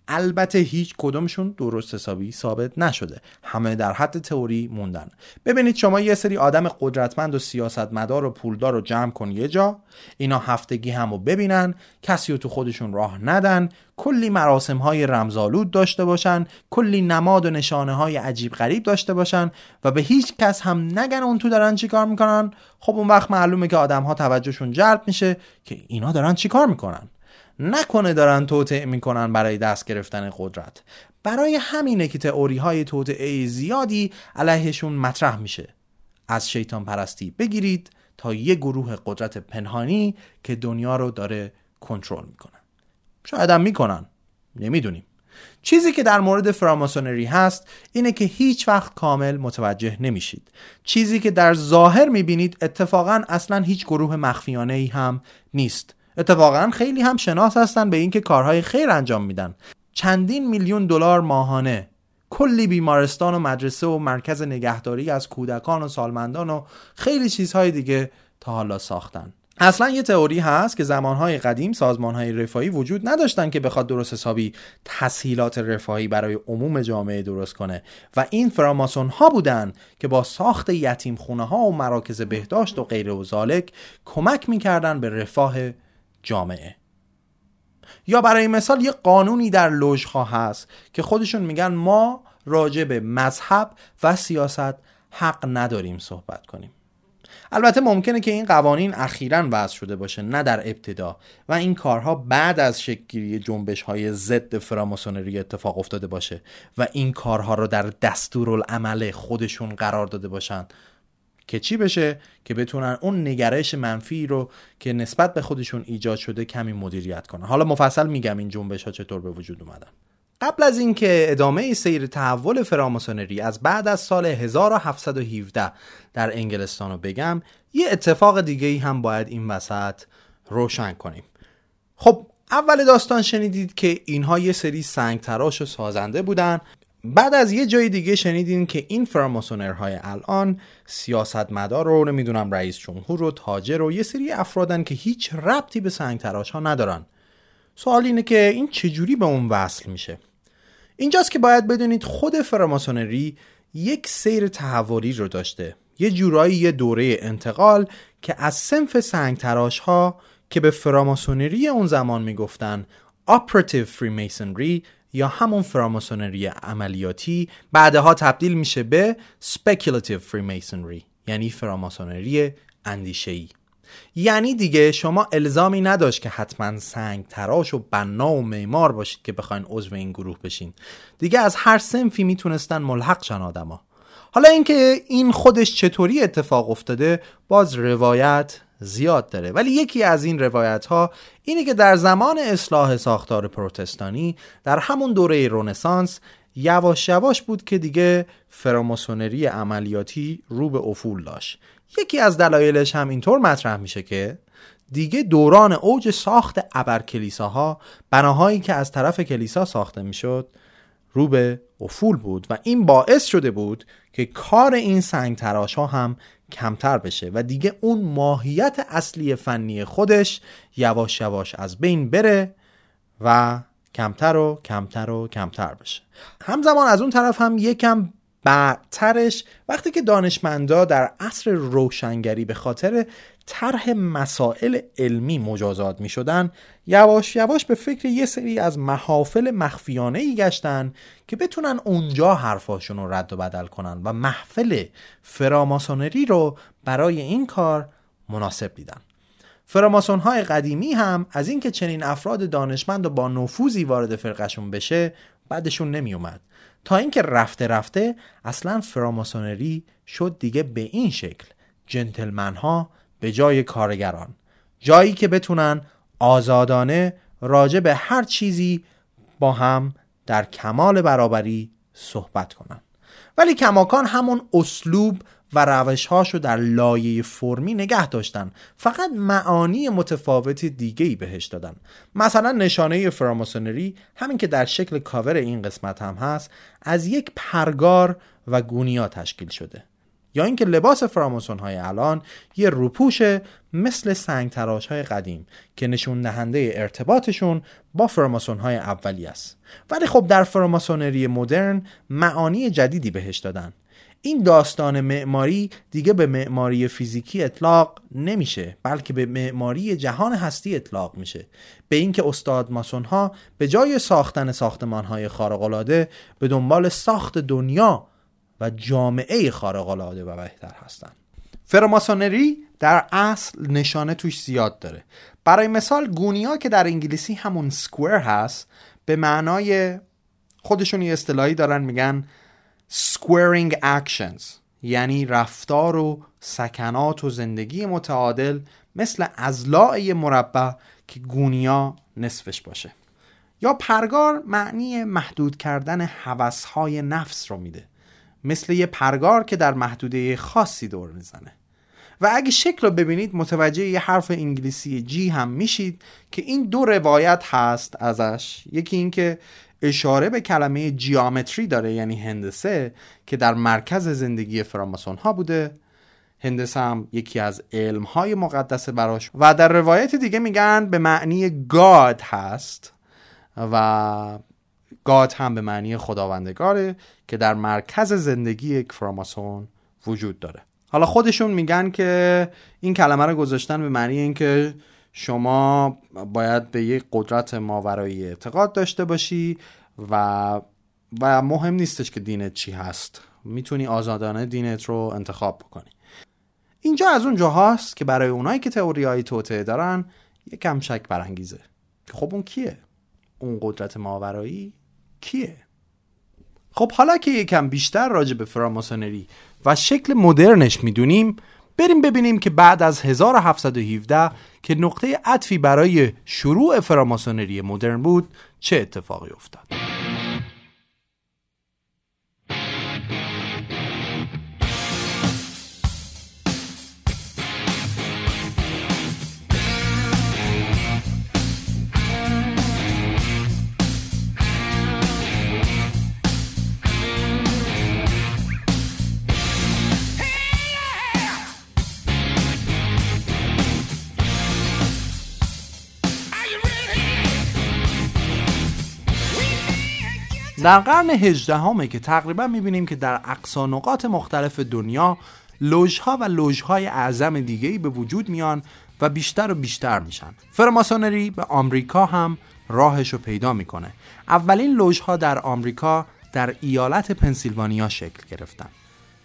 البته هیچ کدومشون درست حسابی ثابت نشده. همه در حد تئوری موندن. ببینید شما یه سری آدم قدرتمند و سیاستمدار و پولدار رو جمع کن یه جا. اینا هفتگی هم رو ببینن کسی رو تو خودشون راه ندن کلی مراسم های رمزالود داشته باشن کلی نماد و نشانه های عجیب غریب داشته باشن و به هیچ کس هم نگن اون تو دارن چیکار می‌کنن. خب اون وقت معلومه که آدم ها توجهشون جلب میشه که اینا دارن چیکار می‌کنن. نکنه دارن توطعه می‌کنن برای دست گرفتن قدرت. برای همینه که تئوری های توطعه زیادی علیهشون مطرح میشه. از شیطان پرستی بگیرید تا یه گروه قدرت پنهانی که دنیا رو داره کنترل می‌کنن شاید هم می‌کنن. نمی‌دونیم. چیزی که در مورد فراماسونری هست اینه که هیچ وقت کامل متوجه نمیشید. چیزی که در ظاهر می‌بینید اتفاقا اصلا هیچ گروه مخفیانه ای هم نیست. اتفاقا خیلی هم شناس هستن به اینکه کارهای خیر انجام میدن. چندین میلیون دلار ماهانه. کلی بیمارستان و مدرسه و مرکز نگهداری از کودکان و سالمندان و خیلی چیزهای دیگه تا حالا ساختن. اصلا یه تئوری هست که زمانهای قدیم سازمانهای رفاهی وجود نداشتن که بخواد درست حسابی تسهیلات رفاهی برای عموم جامعه درست کنه. و این فراماسون ها بودن که با ساخت یتیم خونه ها و مراکز بهداشت و غیر و زالک کمک می‌کردن به رفاه جامعه. یا برای مثال یه قانونی در لوژها هست که خودشون میگن ما راجع به مذهب و سیاست حق نداریم صحبت کنیم. البته ممکنه که این قوانین اخیرا وضع شده باشه نه در ابتدا. و این کارها بعد از شکلگیری جنبش های ضد فراماسونری اتفاق افتاده باشه و این کارها رو در دستورالعمل خودشون قرار داده باشند که چی بشه؟ که بتونن اون نگرش منفی رو که نسبت به خودشون ایجاد شده کمی مدیریت کنن. حالا مفصل میگم این جنبش ها چطور به وجود اومدن. قبل از اینکه ادامه سیر تحول فراماسونری از بعد از سال 1717 در انگلستان رو بگم یه اتفاق دیگه ای هم باید این وسط روشن کنیم. خب اول داستان شنیدید که اینها یه سری سنگ تراش و سازنده بودن بعد از یه جای دیگه شنیدین که این فراماسونرهای الان سیاستمدار رو نمی‌دونم رئیس جمهور و تاجر و یه سری افرادن که هیچ ربطی به سنگ تراش ها ندارن. سوال اینه که این چجوری به اون وصل میشه؟ اینجاست که باید بدونید خود فراماسونری یک سیر تحولی رو داشته. یه جورایی یه دوره انتقال که از سنف سنگ تراش ها که به فراماسونری اون زمان می‌گفتن Operative Freemasonry یا همون فراماسونری عملیاتی بعدها تبدیل میشه به Speculative Freemasonry یعنی فراماسونری اندیشه‌ای. یعنی دیگه شما الزامی نداشت که حتما سنگ تراش و بنا و معمار باشید که بخواین عضو این گروه بشین. دیگه از هر سنفی می‌تونستن ملحق شن آدما. حالا اینکه این خودش چطوری اتفاق افتاده باز روایت زیاد داره. ولی یکی از این روایت ها اینه که در زمان اصلاح ساختار پروتستانی در همون دوره رونسانس یواش یواش بود که دیگه فراماسونری عملیاتی رو به افول داشت. یکی از دلایلش هم اینطور مطرح میشه که دیگه دوران اوج ساخت ابر کلیساها بناهایی که از طرف کلیسا ساخته می‌شد رو به افول بود و این باعث شده بود که کار این سنگ تراش ها هم کمتر بشه و دیگه اون ماهیت اصلی فنی خودش یواش یواش از بین بره و کمتر و کمتر و کمتر بشه. همزمان از اون طرف هم یکم بعدترش وقتی که دانشمندا در عصر روشنگری به خاطر طرح مسائل علمی مجازات می شدن یواش یواش به فکر یه سری از محافل مخفیانه ای گشتن که بتونن اونجا حرفاشون رو رد و بدل کنن و محفل فراماسونری رو برای این کار مناسب دیدن. فراماسون های قدیمی هم از اینکه چنین افراد دانشمند و با نفوذی وارد فرقشون بشه بعدشون نمی اومد تا اینکه رفته رفته اصلا فراماسونری شد دیگه به این شکل. جنتلمن ها به جای کارگران. جایی که بتونن آزادانه راجع به هر چیزی با هم در کمال برابری صحبت کنن. ولی کماکان همون اسلوب و روش رو در لایه فرمی نگه داشتن. فقط معانی متفاوت دیگه ای بهش دادن. مثلا نشانه فراماسونری همین که در شکل کاور این قسمت هم هست از یک پرگار و گونیا تشکیل شده. یا اینکه لباس فراماسون های الان یه روپوش مثل سنگ تراش های قدیم که نشون دهنده ارتباطشون با فراماسون های اولی است. ولی خب در فراماسونری مدرن معانی جدیدی بهش دادن. این داستان معماری دیگه به معماری فیزیکی اطلاق نمیشه بلکه به معماری جهان هستی اطلاق میشه. به اینکه استاد ماسون ها به جای ساختن ساختمان های به دنبال ساخت دنیا و جامعه خارق العاده و بهتر هستن. فراماسونری در اصل نشانه توش زیاد داره. برای مثال گونیا که در انگلیسی همون سکویر هست به معنای خودشون یه اصطلاحی دارن میگن squaring actions یعنی رفتار و سکنات و زندگی متعادل مثل ازلاع مربع که گونیا نصفش باشه. یا پرگار معنی محدود کردن حوثهای نفس رو میده. مثل یه پرگار که در محدوده خاصی دور می‌زنه. و اگه شکل رو ببینید متوجه یه حرف انگلیسی جی هم میشید که این دو روایت هست ازش. یکی اینکه اشاره به کلمه جیامتری داره یعنی هندسه که در مرکز زندگی فراماسون ها بوده. هندسه هم یکی از علم های مقدس براش. و در روایت دیگه میگن به معنی گاد هست. و گاد هم به معنی خداوندگاره که در مرکز زندگی یک فراماسون وجود داره. حالا خودشون میگن که این کلمه رو گذاشتن به معنی اینکه شما باید به یک قدرت ماورایی اعتقاد داشته باشی و و مهم نیستش که دینت چی هست. می‌تونی آزادانه دینت رو انتخاب بکنی. اینجا از اون جاهاست که برای اونایی که تئوری های توطعه دارن یکم شک برانگیزه. که خب اون کیه؟ اون قدرت ماورایی کیه؟ خب حالا که یکم بیشتر راجع به فراماسونری و شکل مدرنش می‌دونیم بریم ببینیم که بعد از 1717 که نقطه عطفی برای شروع فراماسونری مدرن بود چه اتفاقی افتاد. در قرن هجدهمه که تقریبا می‌بینیم که در اقصا نقاط مختلف دنیا لوژها و لوژهای اعظم دیگهی به وجود میان و بیشتر و بیشتر میشن. فرماسونری به آمریکا هم راهش رو پیدا می‌کنه. اولین لوژها در آمریکا در ایالت پنسیلوانیا شکل گرفتن.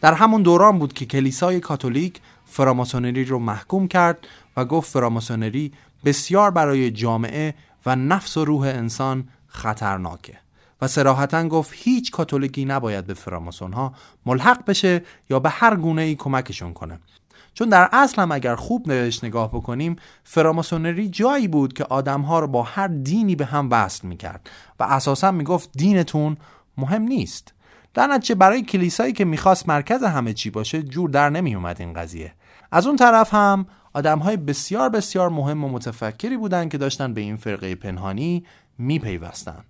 در همون دوران بود که کلیسای کاتولیک فراماسونری رو محکوم کرد و گفت فراماسونری بسیار برای جامعه و نفس و روح انسان خطرناکه. و سراحتا گفت هیچ کاتولیکی نباید به فراماسون ها ملحق بشه یا به هر گونه ای کمکشون کنه. چون در اصل هم اگر خوب نوشت نگاه بکنیم فراماسونری جایی بود که آدمها رو با هر دینی به هم وصل می‌کرد و اساسا می‌گفت دینتون مهم نیست. در نتیجه برای کلیسایی که می‌خواست مرکز همه چی باشه جور در نمیومد این قضیه. از اون طرف هم آدم های بسیار بسیار مهم و متفکری بودند که داشتن به این فرقه پنهانی میپیوستن.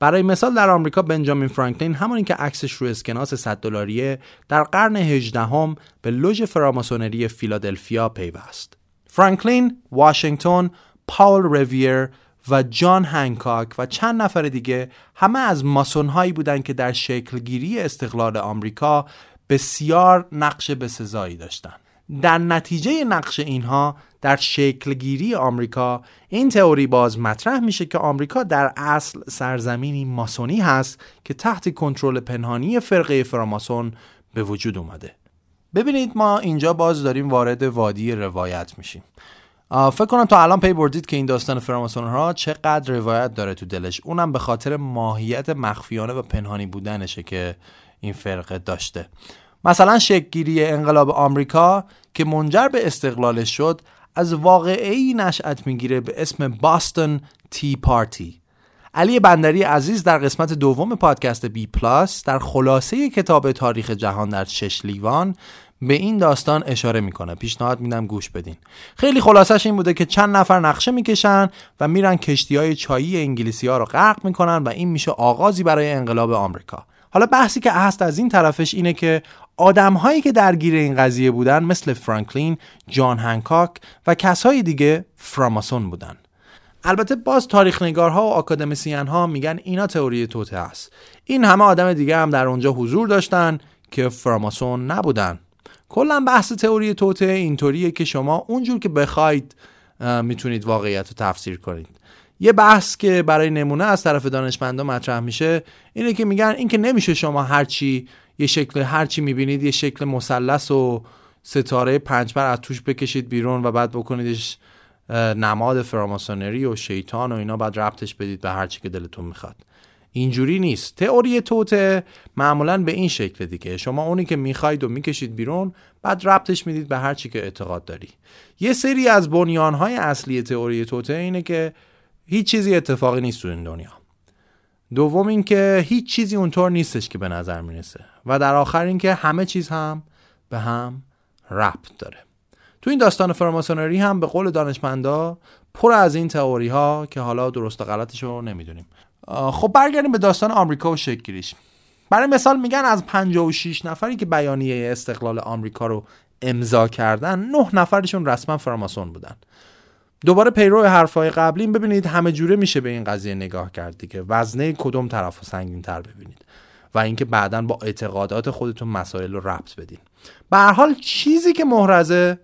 برای مثال در آمریکا بنجامین فرانکلین همونی که عکسش رو اسکناس 100 دلاریه در قرن 18 هم به لوژ فراماسونری فیلادلفیا پیوست. فرانکلین، واشنگتن، پاول رویر و جان هنکاک و چند نفر دیگه همه از ماسون هایی بودند که در شکلگیری استقلال آمریکا بسیار نقش بسزایی داشتند. در نتیجه نقش اینها در شکلگیری آمریکا این تئوری باز مطرح میشه که آمریکا در اصل سرزمینی ماسونی هست که تحت کنترل پنهانی فرقه فراماسون به وجود اومده. ببینید ما اینجا باز داریم وارد وادی روایت میشیم. فکر کنم تا الان پی بردید که این داستان فراماسون ها چقدر روایت داره تو دلش. اونم به خاطر ماهیت مخفیانه و پنهانی بودنشه که این فرقه داشته. مثلا شکلگیری انقلاب آمریکا که منجر به استقلالش شد از واقعی نشأت می‌گیره به اسم باستون تی پارتی علی بندری عزیز در قسمت دوم پادکست بی پلاس در خلاصه کتاب تاریخ جهان در شش لیوان به این داستان اشاره می‌کنه. پیشنهاد میدم گوش بدین. خیلی خلاصش این بوده که چند نفر نقشه می‌کشن و میرن کشتی های چایی انگلیسی ها رو غرق می‌کنن و این میشه آغازی برای انقلاب آمریکا. حالا بحثی که هست از این طرفش اینه که آدم هایی که درگیر این قضیه بودن مثل فرانکلین، جان هنکاک و کسای دیگه فراماسون بودن. البته باز تاریخ نگارها و آکادمیسیان ها میگن اینا تئوری توته است. این همه آدم دیگه هم در اونجا حضور داشتن که فراماسون نبودن. کلا بحث تئوری توته اینطوریه که شما اونجور که بخواید می‌تونید واقعیت رو تفسیر کنید. یه بحث که برای نمونه از طرف دانشمندا مطرح میشه اینه که میگن اینکه نمیشه شما هرچی یه شکل هرچی می‌بینید یه شکل مثلث و ستاره پنجبر از توش بکشید بیرون و بعد بکنیدش نماد فراماسونری و شیطان و اینا بعد ربطش بدید به هرچی که دلتون می‌خواد. اینجوری نیست. تئوری توته معمولا به این شکل دیگه. شما اونی که می‌خواید و می‌کشید بیرون بعد ربطش می‌دید به هر چی که اعتقاد داری. یه سری از بنیانهای اصلی تئوری توته اینه که هیچ چیزی اتفاقی نیست تو این دنیا. دوم اینکه هیچ چیزی اونطور نیستش که به نظر می‌رسه و در آخر اینکه همه چیز هم به هم ربط داره. تو این داستان فراماسونری هم به قول دانشمندا پر از این تئوری ها که حالا درست و غلطش رو نمی‌دونیم. خب برگردیم به داستان آمریکا و شکلگیریش برای مثال میگن از 56 نفری که بیانیه استقلال آمریکا رو امضا کردن نه نفرشون رسما فراماسون بودن. دوباره پیرو حرفای قبلی ببینید همه جوره میشه به این قضیه نگاه کرد دیگه. وزنه کدوم طرف رو سنگین تر ببینید. و اینکه بعدا با اعتقادات خودتون مسائل رو ربط بدین. به حال چیزی که محرزه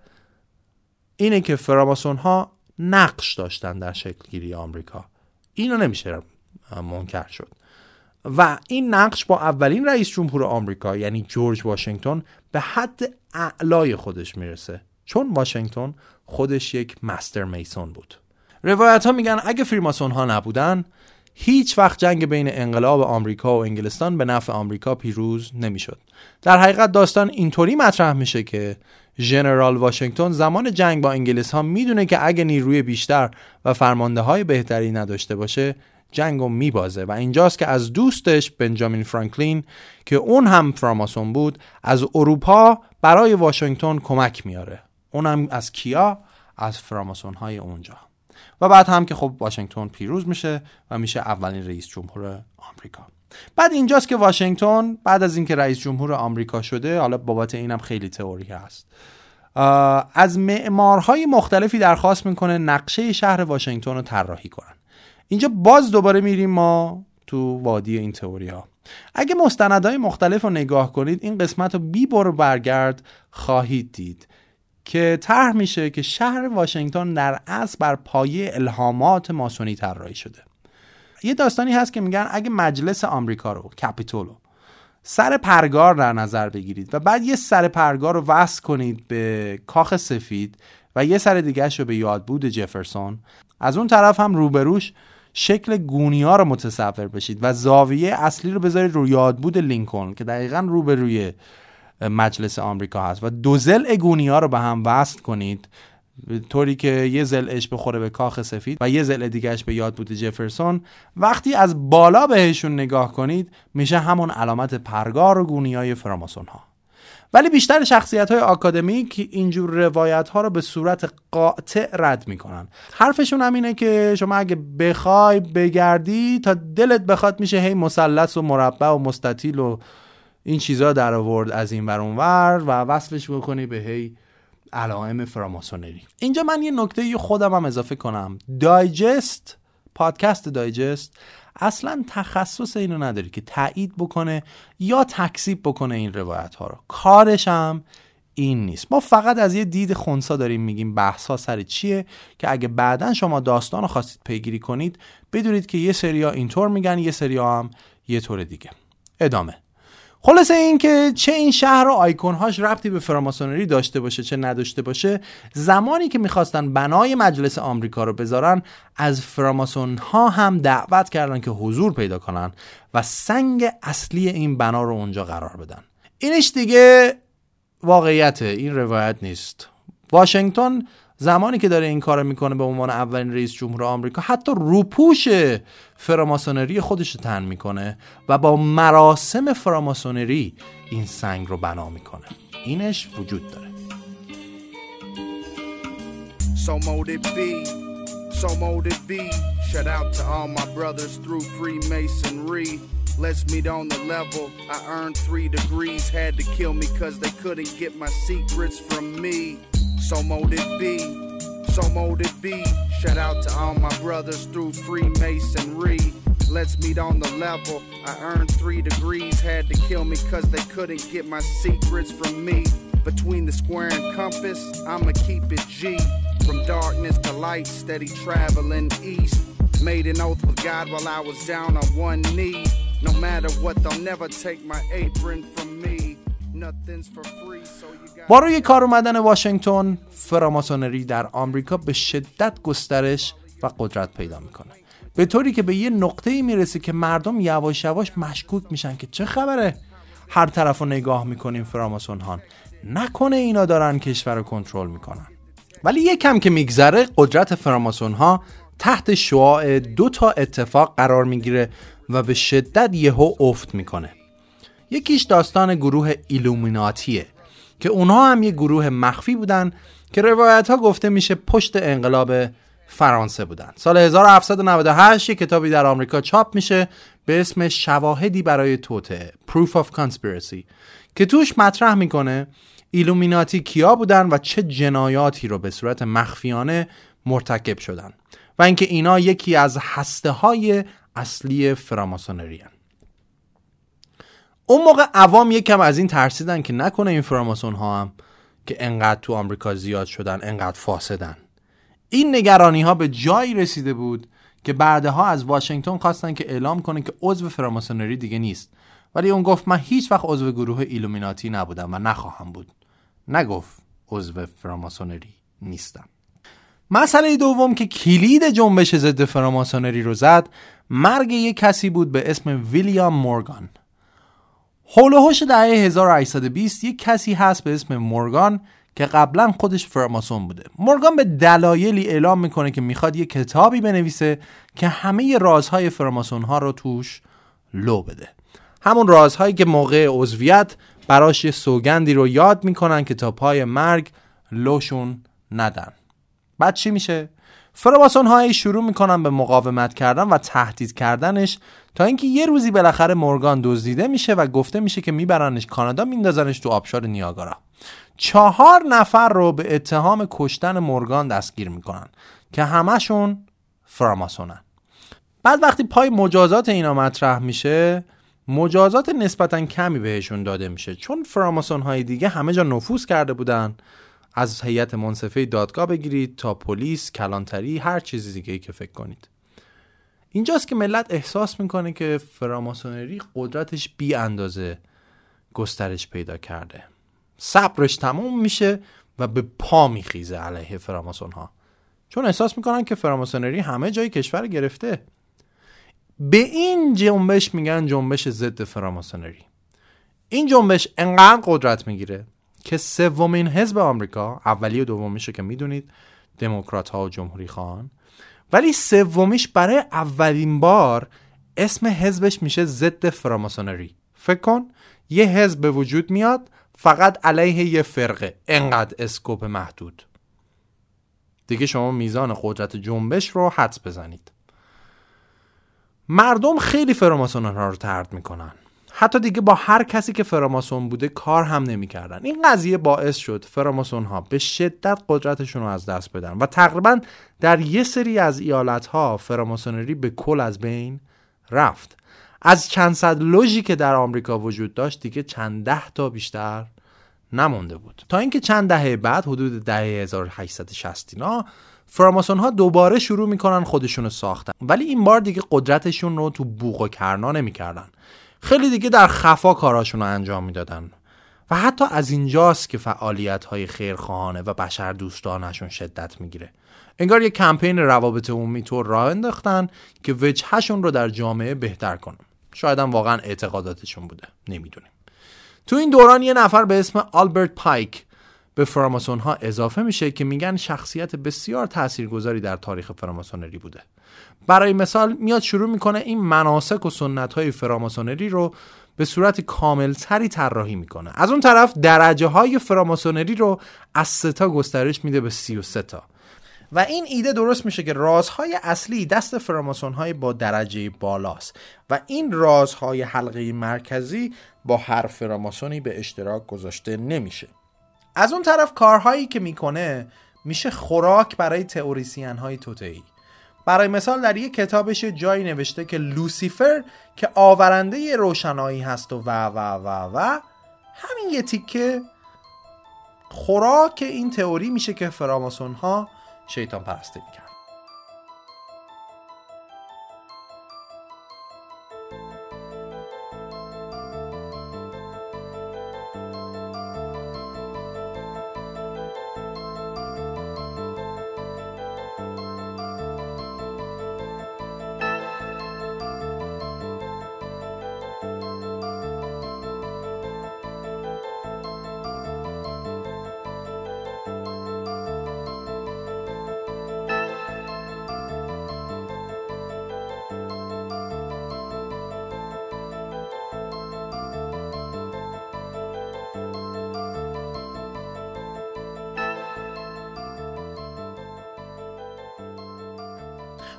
اینه که فراماسون ها نقش داشتن در شکلگیری آمریکا. اینو نمیشه منکر شد. و این نقش با اولین رئیس جمهور آمریکا یعنی جورج واشنگتن به حد اعلای خودش می‌رسه. چون واشنگتن خودش یک مستر میسون بود. روایت ها میگن اگه فریماسون ها نبودن هیچ وقت جنگ بین انقلاب آمریکا و انگلستان به نفع آمریکا پیروز نمی‌شد. در حقیقت داستان اینطوری مطرح میشه که ژنرال واشنگتن زمان جنگ با انگلیس ها می‌دونه که اگه نیروی بیشتر و فرمانده های بهتری نداشته باشه جنگ رو میبازه. و اینجاست که از دوستش بنجامین فرانکلین که اون هم فراماسون بود از اروپا برای واشنگتن کمک میاره اونم از کیا؟ از فراماسون های اونجا. و بعد هم که خب واشنگتن پیروز میشه و میشه اولین رئیس جمهور آمریکا. بعد اینجاست که واشنگتن بعد از اینکه رئیس جمهور آمریکا شده حالا بابت اینم خیلی تئوری هست. از معمارهای مختلفی درخواست می‌کنه نقشه شهر واشنگتن رو طراحی کنن. اینجا باز دوباره میریم ما تو وادی این تئوری ها اگه مستندهای مختلف رو نگاه کنید این قسمت رو بی برگرد خواهید دید. که طرح میشه که شهر واشنگتن در اصل بر پایه الهامات ماسونی طراحی شده. یه داستانی هست که میگن اگه مجلس آمریکا رو کپیتولو سر پرگار در نظر بگیرید و بعد یه سر پرگار رو وصل کنید به کاخ سفید و یه سر دیگه رو به یادبود جفرسون. از اون طرف هم روبروش شکل گونیا رو متصور بشید و زاویه اصلی رو بذارید رو یادبود لینکلن که دقیقا روبروی مجلس آمریکا هست. و دو زل گونیا رو به هم وصل کنید. طوری که یه زلش بخوره به کاخ سفید و یه زل دیگهش به یاد بوده جفرسون. وقتی از بالا بهشون نگاه کنید میشه همون علامت پرگار و گونی های فراماسون ها ولی بیشتر شخصیت های آکادمیک اینجور روایت ها رو به صورت قاطع رد می‌کنن. حرفشون هم اینه که شما اگه بخوای بگردی تا دلت بخواد میشه هی مثلث و مربع و مستطیل و این چیزا در آورد از این ور ور و وصلش بکنی به هی علائم فراماسونری. اینجا من یه نکته خودم هم اضافه کنم. دایجست پادکست دایجست اصلا تخصص اینو نداری که تایید بکنه یا تکسیب بکنه این روایت ها رو. کارش هم این نیست. ما فقط از یه دید خونسا داریم میگیم بحث ها سر چیه که اگه بعدا شما داستان رو خواستید پیگیری کنید بدونید که یه سریا اینطور میگن یه سریا هم یه طور دیگه. ادامه. خلاصه این که چه این شهر و آیکونهاش ربطی به فراماسونری داشته باشه چه نداشته باشه زمانی که می‌خواستن بنای مجلس آمریکا رو بذارن از فراماسون ها هم دعوت کردن که حضور پیدا کنن و سنگ اصلی این بنا رو اونجا قرار بدن. اینش دیگه واقعیت این روایت نیست. واشنگتن زمانی که داره این کار می‌کنه به عنوان اولین رئیس جمهور آمریکا حتی روپوش فراماسونری خودش تن می‌کنه و با مراسم فراماسونری این سنگ رو بنا می‌کنه اینش وجود داره So it be, so it be. Shout all my brothers through Freemasonry. Let's meet on the level. I earned three degrees, had to kill me cause they couldn't get my secrets from me. So mote it be, so mote it be. Shout out to all my brothers through Freemasonry. Let's meet on the level. I earned three degrees, had to kill me cause they couldn't get my secrets from me. Between the square and compass, I'ma keep it G. From darkness to light, steady traveling east. Made an oath with God while I was down on one knee. No matter what, they'll never take my apron from me. با روی کار اومدن واشنگتن فراماسونری در آمریکا به شدت گسترش و قدرت پیدا می‌کنه. به طوری که به یه نقطه ای می‌رسه که مردم یواش یواش مشکوک میشن که چه خبره؟ هر طرف رو نگاه می‌کنیم فراماسون هان نکنه اینا دارن کشور رو کنترل می‌کنن. ولی یه کم که میگذره قدرت فراماسون ها تحت شعاع دو تا اتفاق قرار می‌گیره و به شدت یهو افت می‌کنه. یکیش داستان گروه ایلومیناتیه که اونها هم یه گروه مخفی بودن که روایت ها گفته میشه پشت انقلاب فرانسه بودن. سال 1798 یه کتابی در آمریکا چاپ میشه به اسم شواهدی برای توته Proof of Conspiracy که توش مطرح می‌کنه ایلومیناتی کیا بودن و چه جنایاتی رو به صورت مخفیانه مرتکب شدن. و اینکه اینا یکی از هسته های اصلی فراماسونری اون موقع عوام یکم از این ترسیدن که نکنه این فراماسون ها هم که انقدر تو آمریکا زیاد شدن انقدر فاسدن. این نگرانی ها به جایی رسیده بود که بعدها از واشنگتن خواستن که اعلام کنه که عضو فراماسونری دیگه نیست. ولی اون گفت من هیچ وقت عضو گروه ایلومیناتی نبودم و نخواهم بود. نگفت عضو فراماسونری نیستم. مسئله دوم که کلید جنبش ضد فراماسونری رو زد مرگ یک کسی بود به اسم ویلیام مورگان. حول و دهه 1820 یک کسی هست به اسم مورگان که قبلا خودش فراماسون بوده. مورگان به دلایلی اعلام می‌کنه که می‌خواد یک کتابی بنویسه که همه رازهای فراماسون ها رو توش لو بده. همون رازهایی که موقع عضویت براش سوگندی رو یاد می‌کنن که تا پای مرگ لوشون ندن. بعد چی میشه؟ فراماسون هایی شروع می‌کنن به مقاومت کردن و تهدید کردنش تا اینکه یه روزی بالاخره مورگان دزدیده میشه و گفته میشه که میبرنش کانادا میندازنش تو آبشار نیاگارا. چهار نفر رو به اتهام کشتن مورگان دستگیر می‌کنن که همشون فراماسونن بعد وقتی پای مجازات اینا مطرح میشه مجازات نسبتا کمی بهشون داده میشه. چون فراماسون های دیگه همه جا نفوذ کرده بودن. از هیئت منصفه دادگاه بگیرید تا پلیس کلانتری هر چیزی دیگه ای که فکر کنید. اینجاست که ملت احساس می‌کنه که فراماسونری قدرتش بی اندازه گسترش پیدا کرده. صبرش تموم میشه و به پا میخیزه علیه فراماسون ها چون احساس می‌کنن که فراماسونری همه جای کشور گرفته. به این جنبش میگن جنبش ضد فراماسونری. این جنبش انقدر قدرت می‌گیره که سومین حزب آمریکا اولی و دومیشو که می‌دونید دموکرات ها و جمهوری خان ولی سومیش برای اولین بار اسم حزبش میشه ضد فراماسونری. فکر کن یه حزب به وجود میاد فقط علیه یه فرقه. انقدر اسکوپ محدود. دیگه شما میزان قدرت جنبش رو حدس بزنید. مردم خیلی فراماسون ها رو ترد می‌کنن. حتی دیگه با هر کسی که فراماسون بوده کار هم نمی‌کردن. این قضیه باعث شد فراماسون ها به شدت قدرتشون رو از دست بدن و تقریبا در یه سری از ایالت ها فراماسونری به کل از بین رفت. از چند صد لوژی که در آمریکا وجود داشت دیگه چند ده تا بیشتر نمونده بود. تا اینکه چند دهه بعد حدود دهه 1860 اینا فراماسون ها دوباره شروع می‌کنن خودشونو ساختن. ولی این بار دیگه قدرتشون رو تو بوق و کرنا نمی‌کردن. خیلی دیگه در خفا کاراشون رو انجام می‌دادن. و حتی از اینجاست که فعالیت های خیرخواهانه و بشر دوستانشون شدت می‌گیره. انگار یه کمپین روابط عمومی طور راه انداختن که وجهشون رو در جامعه بهتر کنن. شاید هم واقعا اعتقاداتشون بوده. نمی‌دونیم. تو این دوران یه نفر به اسم آلبرت پایک به فراماسون ها اضافه میشه که میگن شخصیت بسیار تاثیرگذاری در تاریخ فراماسونری بوده. برای مثال میاد شروع می‌کنه این مناسک و سنت های فراماسونری رو به صورت کاملتری طراحی می‌کنه. از اون طرف درجه های فراماسونری رو از سه تا گسترش میده به سی و سه تا. و این ایده درست میشه که رازهای اصلی دست فراماسون های با درجه بالاست و این رازهای حلقه مرکزی با هر فراماسونی به اشتراک گذاشته نمیشه. از اون طرف کارهایی که می‌کنه میشه خوراک برای تئوریسین های توتئی برای مثال در یک کتابش جایی نوشته که لوسیفر که آورنده روشنایی هست و و و و و همین یه تیکه خوراک این تئوری میشه که فراماسون ها شیطان پرستی می‌کرد.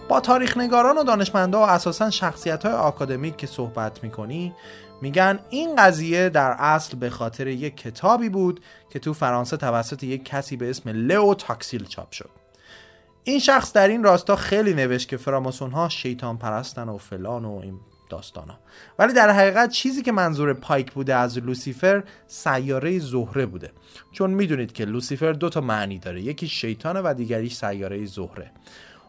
با تاریخ نگاران و دانشمندا و اساسا شخصیت های آکادمیک که صحبت می‌کنی میگن این قضیه در اصل به خاطر یک کتابی بود که تو فرانسه توسط یک کسی به اسم لئو تاکسیل چاپ شد. این شخص در این راستا خیلی نوشت که فراماسون ها شیطان پرستن و فلان و این داستانا. ولی در حقیقت چیزی که منظور پایک بوده از لوسیفر سیاره زهره بوده. چون می‌دونید که لوسیفر دو تا معنی داره. یکی شیطانه و دیگریش سیاره زهره.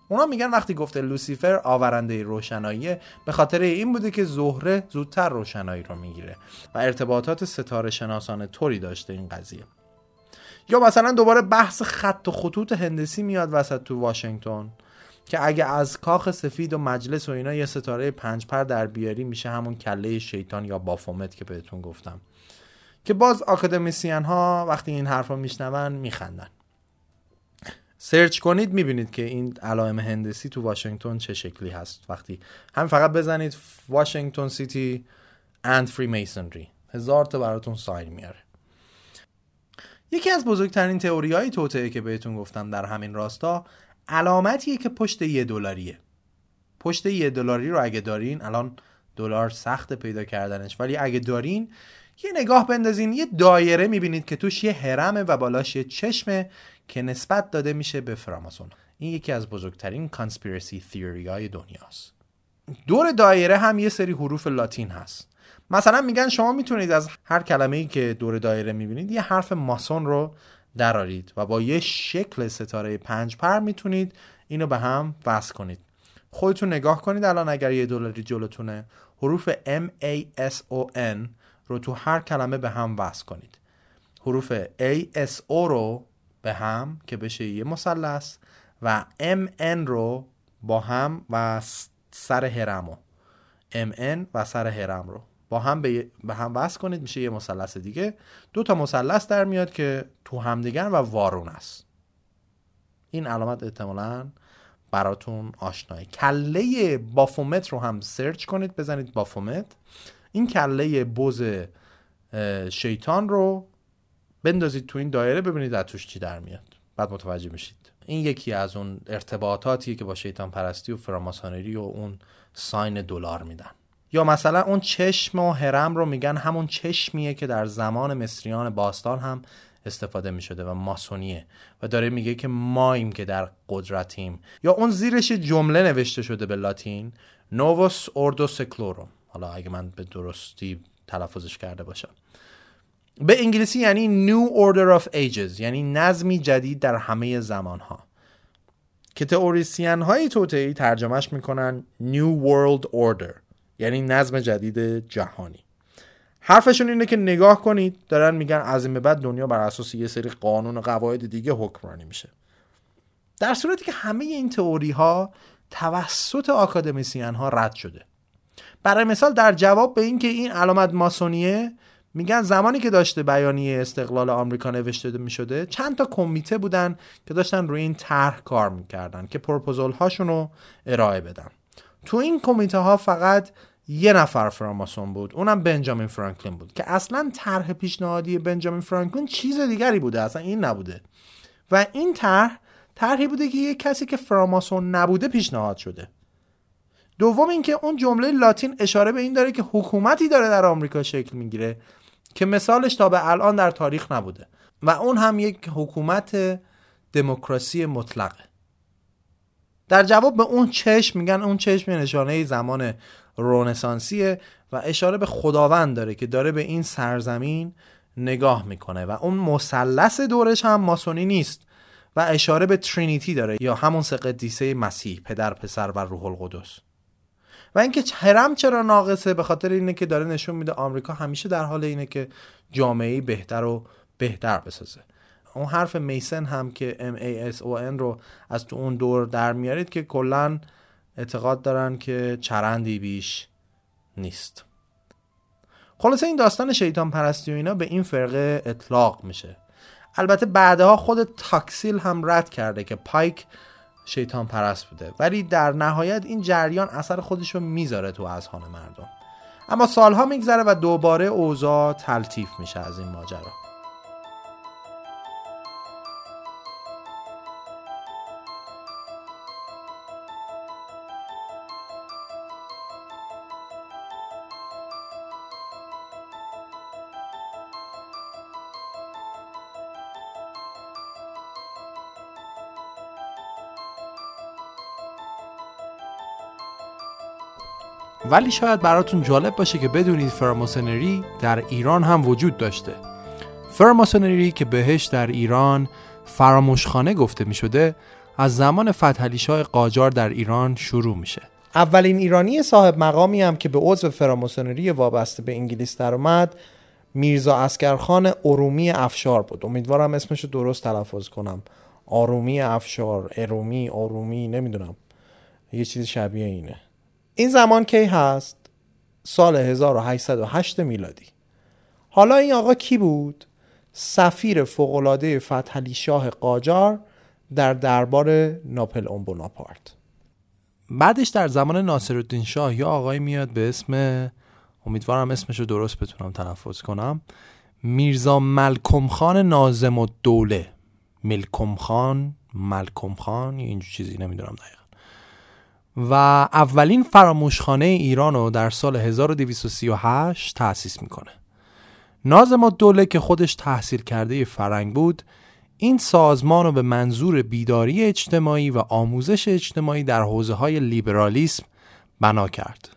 اونا میگن وقتی گفته لوسیفر آورنده روشنایی به خاطر این بوده که زهره زودتر روشنایی رو می‌گیره و ارتباطات ستاره شناسانه طوری داشته این قضیه. یا مثلا دوباره بحث خط و خطوط هندسی میاد وسط تو واشنگتن که اگه از کاخ سفید و مجلس و اینا یه ستاره پنج پر در بیاری میشه همون کله شیطان یا بافومت که بهتون گفتم. که باز آکادمیسیان ها وقتی این حرف رو میشنون میخندن. search کنید می‌بینید که این علائم هندسی تو واشنگتن چه شکلی هست. وقتی هم فقط بزنید Washington City and Freemasonry هزار تا براتون sign میاره. یکی از بزرگترین تئوری های توطئه که بهتون گفتم در همین راستا علامتیه که پشت یه دلاریه. پشت یه دلاری رو اگه دارین الان دلار سخت پیدا کردنش ولی اگه دارین یه نگاه بندازین یه دایره می‌بینید که توش یه هرمه و بالاش یه چشمه که نسبت داده میشه به فراماسون. این یکی از بزرگترین کانسپیرسی تیوری های دنیاست. دور دایره هم یه سری حروف لاتین هست. مثلا میگن شما می‌تونید از هر کلمه ای که دور دایره می‌بینید یه حرف ماسون رو درارید و با یه شکل ستاره پنج پر می‌تونید اینو به هم وصل کنید. خودتون نگاه کنید الان اگر یه دلاری جلوتونه حروف M A S O N رو تو هر کلمه به هم وصل کنید. حروف A S O رو به هم که بشه یه مثلث و MN رو با هم و سر هرمو MN و سر هرم رو. با هم به, هم وصل کنید میشه یه مثلث دیگه. دو تا مثلث در میاد که تو همدیگر و وارون است. این علامت احتمالا براتون آشنایی کله بافومت رو هم سرچ کنید بزنید بافومت. این کله بز شیطان رو بندازید تو این دایره ببینید از توش چی در میاد. بعد متوجه میشید. این یکی از اون ارتباطاتیه که با شیطان پرستی و فراماسونری و اون ساین دلار میدن. یا مثلا اون چشم و هرم رو میگن همون چشمیه که در زمان مصریان باستان هم استفاده می شده و ماسونیه. و داره میگه که مایم که در قدرتیم. یا اون زیرش جمله نوشته شده به لاتین نووس اوردو سکلوروم حالا اگه من به درستی تلفظش کرده باشم. به انگلیسی یعنی New Order of Ages یعنی نظمی جدید در همه زمان ها که تئوریسین های توتعی ترجمهش می‌کنن New World Order یعنی نظم جدید جهانی. حرفشون اینه که نگاه کنید دارن میگن از این به بعد دنیا بر اساس یه سری قانون و قواعد دیگه حکمرانی میشه. در صورتی که همه این تئوری ها توسط آکادمیسیان ها رد شده. برای مثال در جواب به اینکه این علامت ماسونیه میگن زمانی که داشته بیانیه استقلال آمریکا نوشته می‌شده چند تا کمیته بودن که داشتن روی این طرح کار می‌کردن که پروپوزال هاشون رو ارائه بدن. تو این کمیته ها فقط یه نفر فراماسون بود اونم بنجامین فرانکلین بود که اصلا طرح پیشنهادی بنجامین فرانکلین چیز دیگری بوده اصلا این نبوده. و این طرح طرحی بوده که یه کسی که فراماسون نبوده پیشنهاد شده. دوم اینکه اون جمله لاتین اشاره به این داره که حکومتی داره در آمریکا شکل می‌گیره که مثالش تا به الان در تاریخ نبوده و اون هم یک حکومت دموکراسی مطلقه. در جواب به اون چشم میگن اون چشم نشانه زمان رونسانسیه و اشاره به خداوند داره که داره به این سرزمین نگاه می‌کنه و اون مثلث دورش هم ماسونی نیست و اشاره به ترینیتی داره یا همون سه قدیسه مسیح پدر پسر و روح القدس. و اینکه هرم چرا ناقصه به خاطر اینه که داره نشون میده آمریکا همیشه در حال اینه که جامعه بهتر و بهتر بسازه. اون حرف میسن هم که M A S O N رو از تو اون دور در میارید که کلا اعتقاد دارن که چرندی بیش نیست. خلاصه این داستان شیطان پرستی و اینا به این فرقه اطلاق میشه. البته بعدها خود تاکسیل هم رد کرده که پایک شیطان پرست بوده. ولی در نهایت این جریان اثر خودش رو می‌ذاره تو اذهان مردم. اما سالها میگذره و دوباره اوضاع تلطیف میشه از این ماجرا. ولی شاید براتون جالب باشه که بدونید فراماسونری در ایران هم وجود داشته. فراماسونری که بهش در ایران فراموشخانه گفته می شده از زمان فتحعلی قاجار در ایران شروع میشه. اولین ایرانی صاحب مقامی هم که به عضو فراماسونری وابسته به انگلیس در اومد میرزا اسکرخان ارومی افشار بود. امیدوارم اسمش رو درست تلفظ کنم. آرومی افشار ارومی آرومی نمی‌دونم. یه چیز شبیه اینه. این زمان کی هست؟ سال 1808 میلادی حالا این آقا کی بود؟ سفیر فوقالعاده فتحعلی شاه قاجار در دربار ناپل اون بوناپارت بعدش در زمان ناصرالدین شاه یا آقای میاد به اسم امیدوارم اسمش رو درست بتونم تلفظ کنم میرزا ملکم خان نازم و دوله ملکم خان ملکم خان اینجور چیزی نمی‌دونم دقیقا و اولین فراموشخانه ایران رو در سال 1238 تأسیس می‌کنه. نازم دوله که خودش تحصیل کرده فرنگ بود این سازمان رو به منظور بیداری اجتماعی و آموزش اجتماعی در حوزه های لیبرالیسم بنا کرد.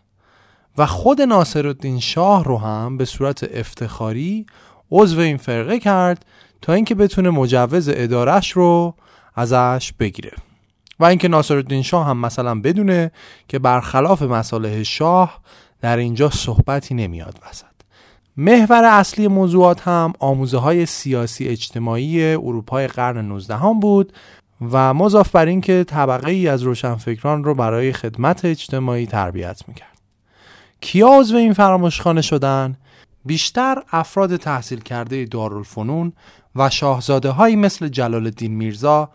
و خود ناصرالدین شاه رو هم به صورت افتخاری عضو این فرقه کرد تا اینکه بتونه مجوز ادارش رو ازش بگیره. و اینکه ناصرالدین شاه هم مثلا بدونه که برخلاف مصالح شاه در اینجا صحبتی نمیاد وسط. محور اصلی موضوعات هم آموزه های سیاسی اجتماعی اروپای قرن 19 هم بود و مضاف بر اینکه طبقه ای از روشنفکران رو برای خدمت اجتماعی تربیت می‌کرد. کیا عضو این فراموشخانه شدن؟ بیشتر افراد تحصیل کرده دارالفنون و شاهزاده هایی مثل جلال الدین میرزا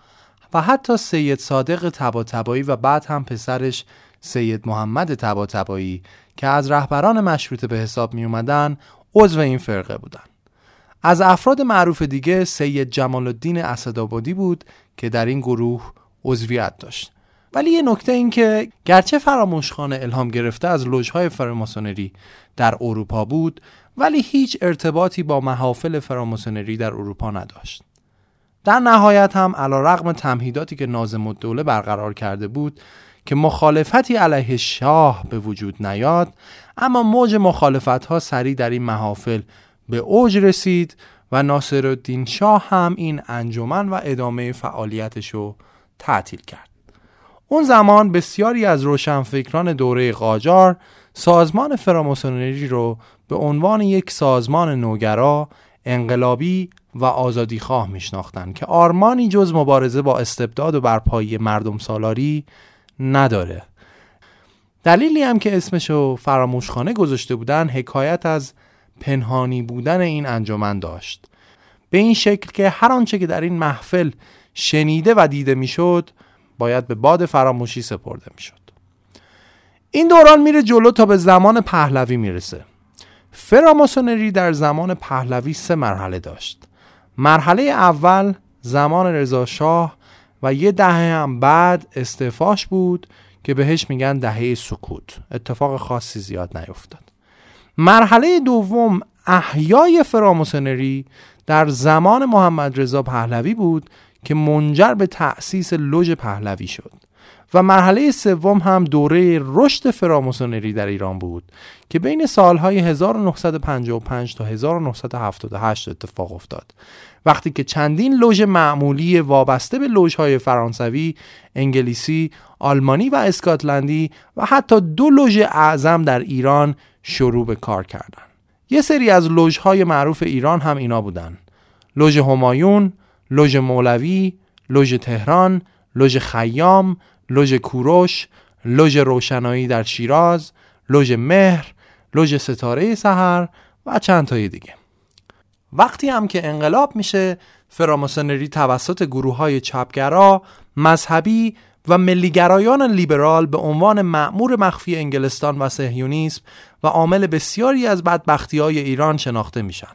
و حتی سید صادق تباتبایی و بعد هم پسرش سید محمد تباتبایی که از رهبران مشروطه به حساب می اومدن عضو این فرقه بودن. از افراد معروف دیگه سید جمال الدین اسدآبادی بود که در این گروه عضویت داشت. ولی یه نکته این که گرچه فراموشخانه الهام گرفته از لوژهای فراماسونری در اروپا بود ولی هیچ ارتباطی با محافل فراماسونری در اروپا نداشت. در نهایت هم علا رقم تمهیداتی که نازم الدوله برقرار کرده بود که مخالفتی علیه شاه به وجود نیاد اما موج مخالفت ها سریع در این محافل به اوج رسید و ناصر الدین شاه هم این انجمن و ادامه فعالیتش رو تعطیل کرد. اون زمان بسیاری از روشنفکران دوره قاجار سازمان فراماسونری رو به عنوان یک سازمان نوگرا انقلابی و آزادی خواه میشناختند که آرمانی جز مبارزه با استبداد و برپایی مردم سالاری نداره. دلیلی هم که اسمشو فراموشخانه گذاشته بودن حکایت از پنهانی بودن این انجمن داشت. به این شکل که هر آنچه که در این محفل شنیده و دیده می‌شد باید به باد فراموشی سپرده می‌شد. این دوران میره جلو تا به زمان پهلوی می‌رسه. فراماسونری در زمان پهلوی سه مرحله داشت. مرحله اول زمان رضا شاه و یه دهه هم بعد استعفاش بود که بهش میگن دهه سکوت. اتفاق خاصی زیاد نیفتاد. مرحله دوم احیای فراموسنری در زمان محمد رضا پهلوی بود که منجر به تأسیس لوژ پهلوی شد. و مرحله سوم هم دوره رشد فراموسونری در ایران بود که بین سالهای 1955 تا 1978 اتفاق افتاد وقتی که چندین لوژ معمولی وابسته به لوژهای فرانسوی، انگلیسی، آلمانی و اسکاتلندی و حتی دو لوژ اعظم در ایران شروع به کار کردند. یه سری از لوژهای معروف ایران هم اینا بودن. لوژ همایون، لوژ مولوی، لوژ تهران، لوژ خیام، لوژ کوروش، لوژ روشنایی در شیراز، لوژ مهر، لوژ ستاره سحر و چند تای دیگه. وقتی هم که انقلاب میشه فراماسونری توسط گروه های چپگرا، مذهبی و ملیگرایان لیبرال به عنوان معمور مخفی انگلستان و سهیونیسم و عامل بسیاری از بدبختی های ایران شناخته میشن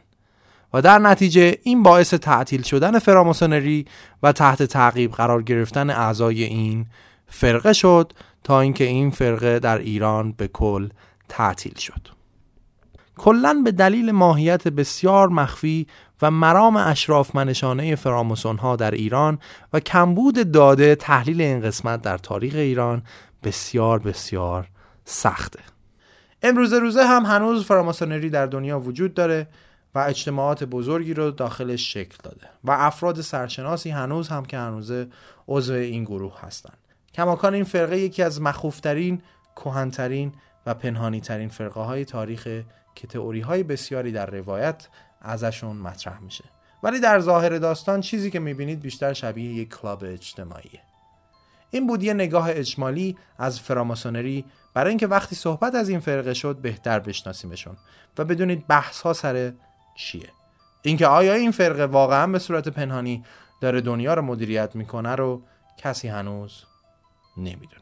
و در نتیجه این باعث تعطیل شدن فراماسونری و تحت تعقیب قرار گرفتن اعضای این فرقه شد تا اینکه این فرقه در ایران به کل تعطیل شد. کلا به دلیل ماهیت بسیار مخفی و مرام اشراف منشانه فراموسون ها در ایران و کمبود داده تحلیل این قسمت در تاریخ ایران بسیار بسیار سخته. امروز روزه هم هنوز فراماسونری در دنیا وجود داره و اجتماعات بزرگی رو داخلش شکل داده و افراد سرشناسی هنوز هم که هنوز عضو این گروه هستند کماکان این فرقه یکی از مخوفترین کهنترین و پنهانی ترین فرقه های تاریخ که تئوری های بسیاری در روایت ازشون مطرح میشه. ولی در ظاهر داستان چیزی که می‌بینید بیشتر شبیه یک کلاب اجتماعیه. این بود یه نگاه اجمالی از فراماسونری برای اینکه وقتی صحبت از این فرقه شد بهتر بشناسیمشون و بدونید بحث ها سر چیه. اینکه آیا این فرقه واقعا به صورت پنهانی داره دنیا رو مدیریت می‌کنه رو کسی هنوز نمی‌دونه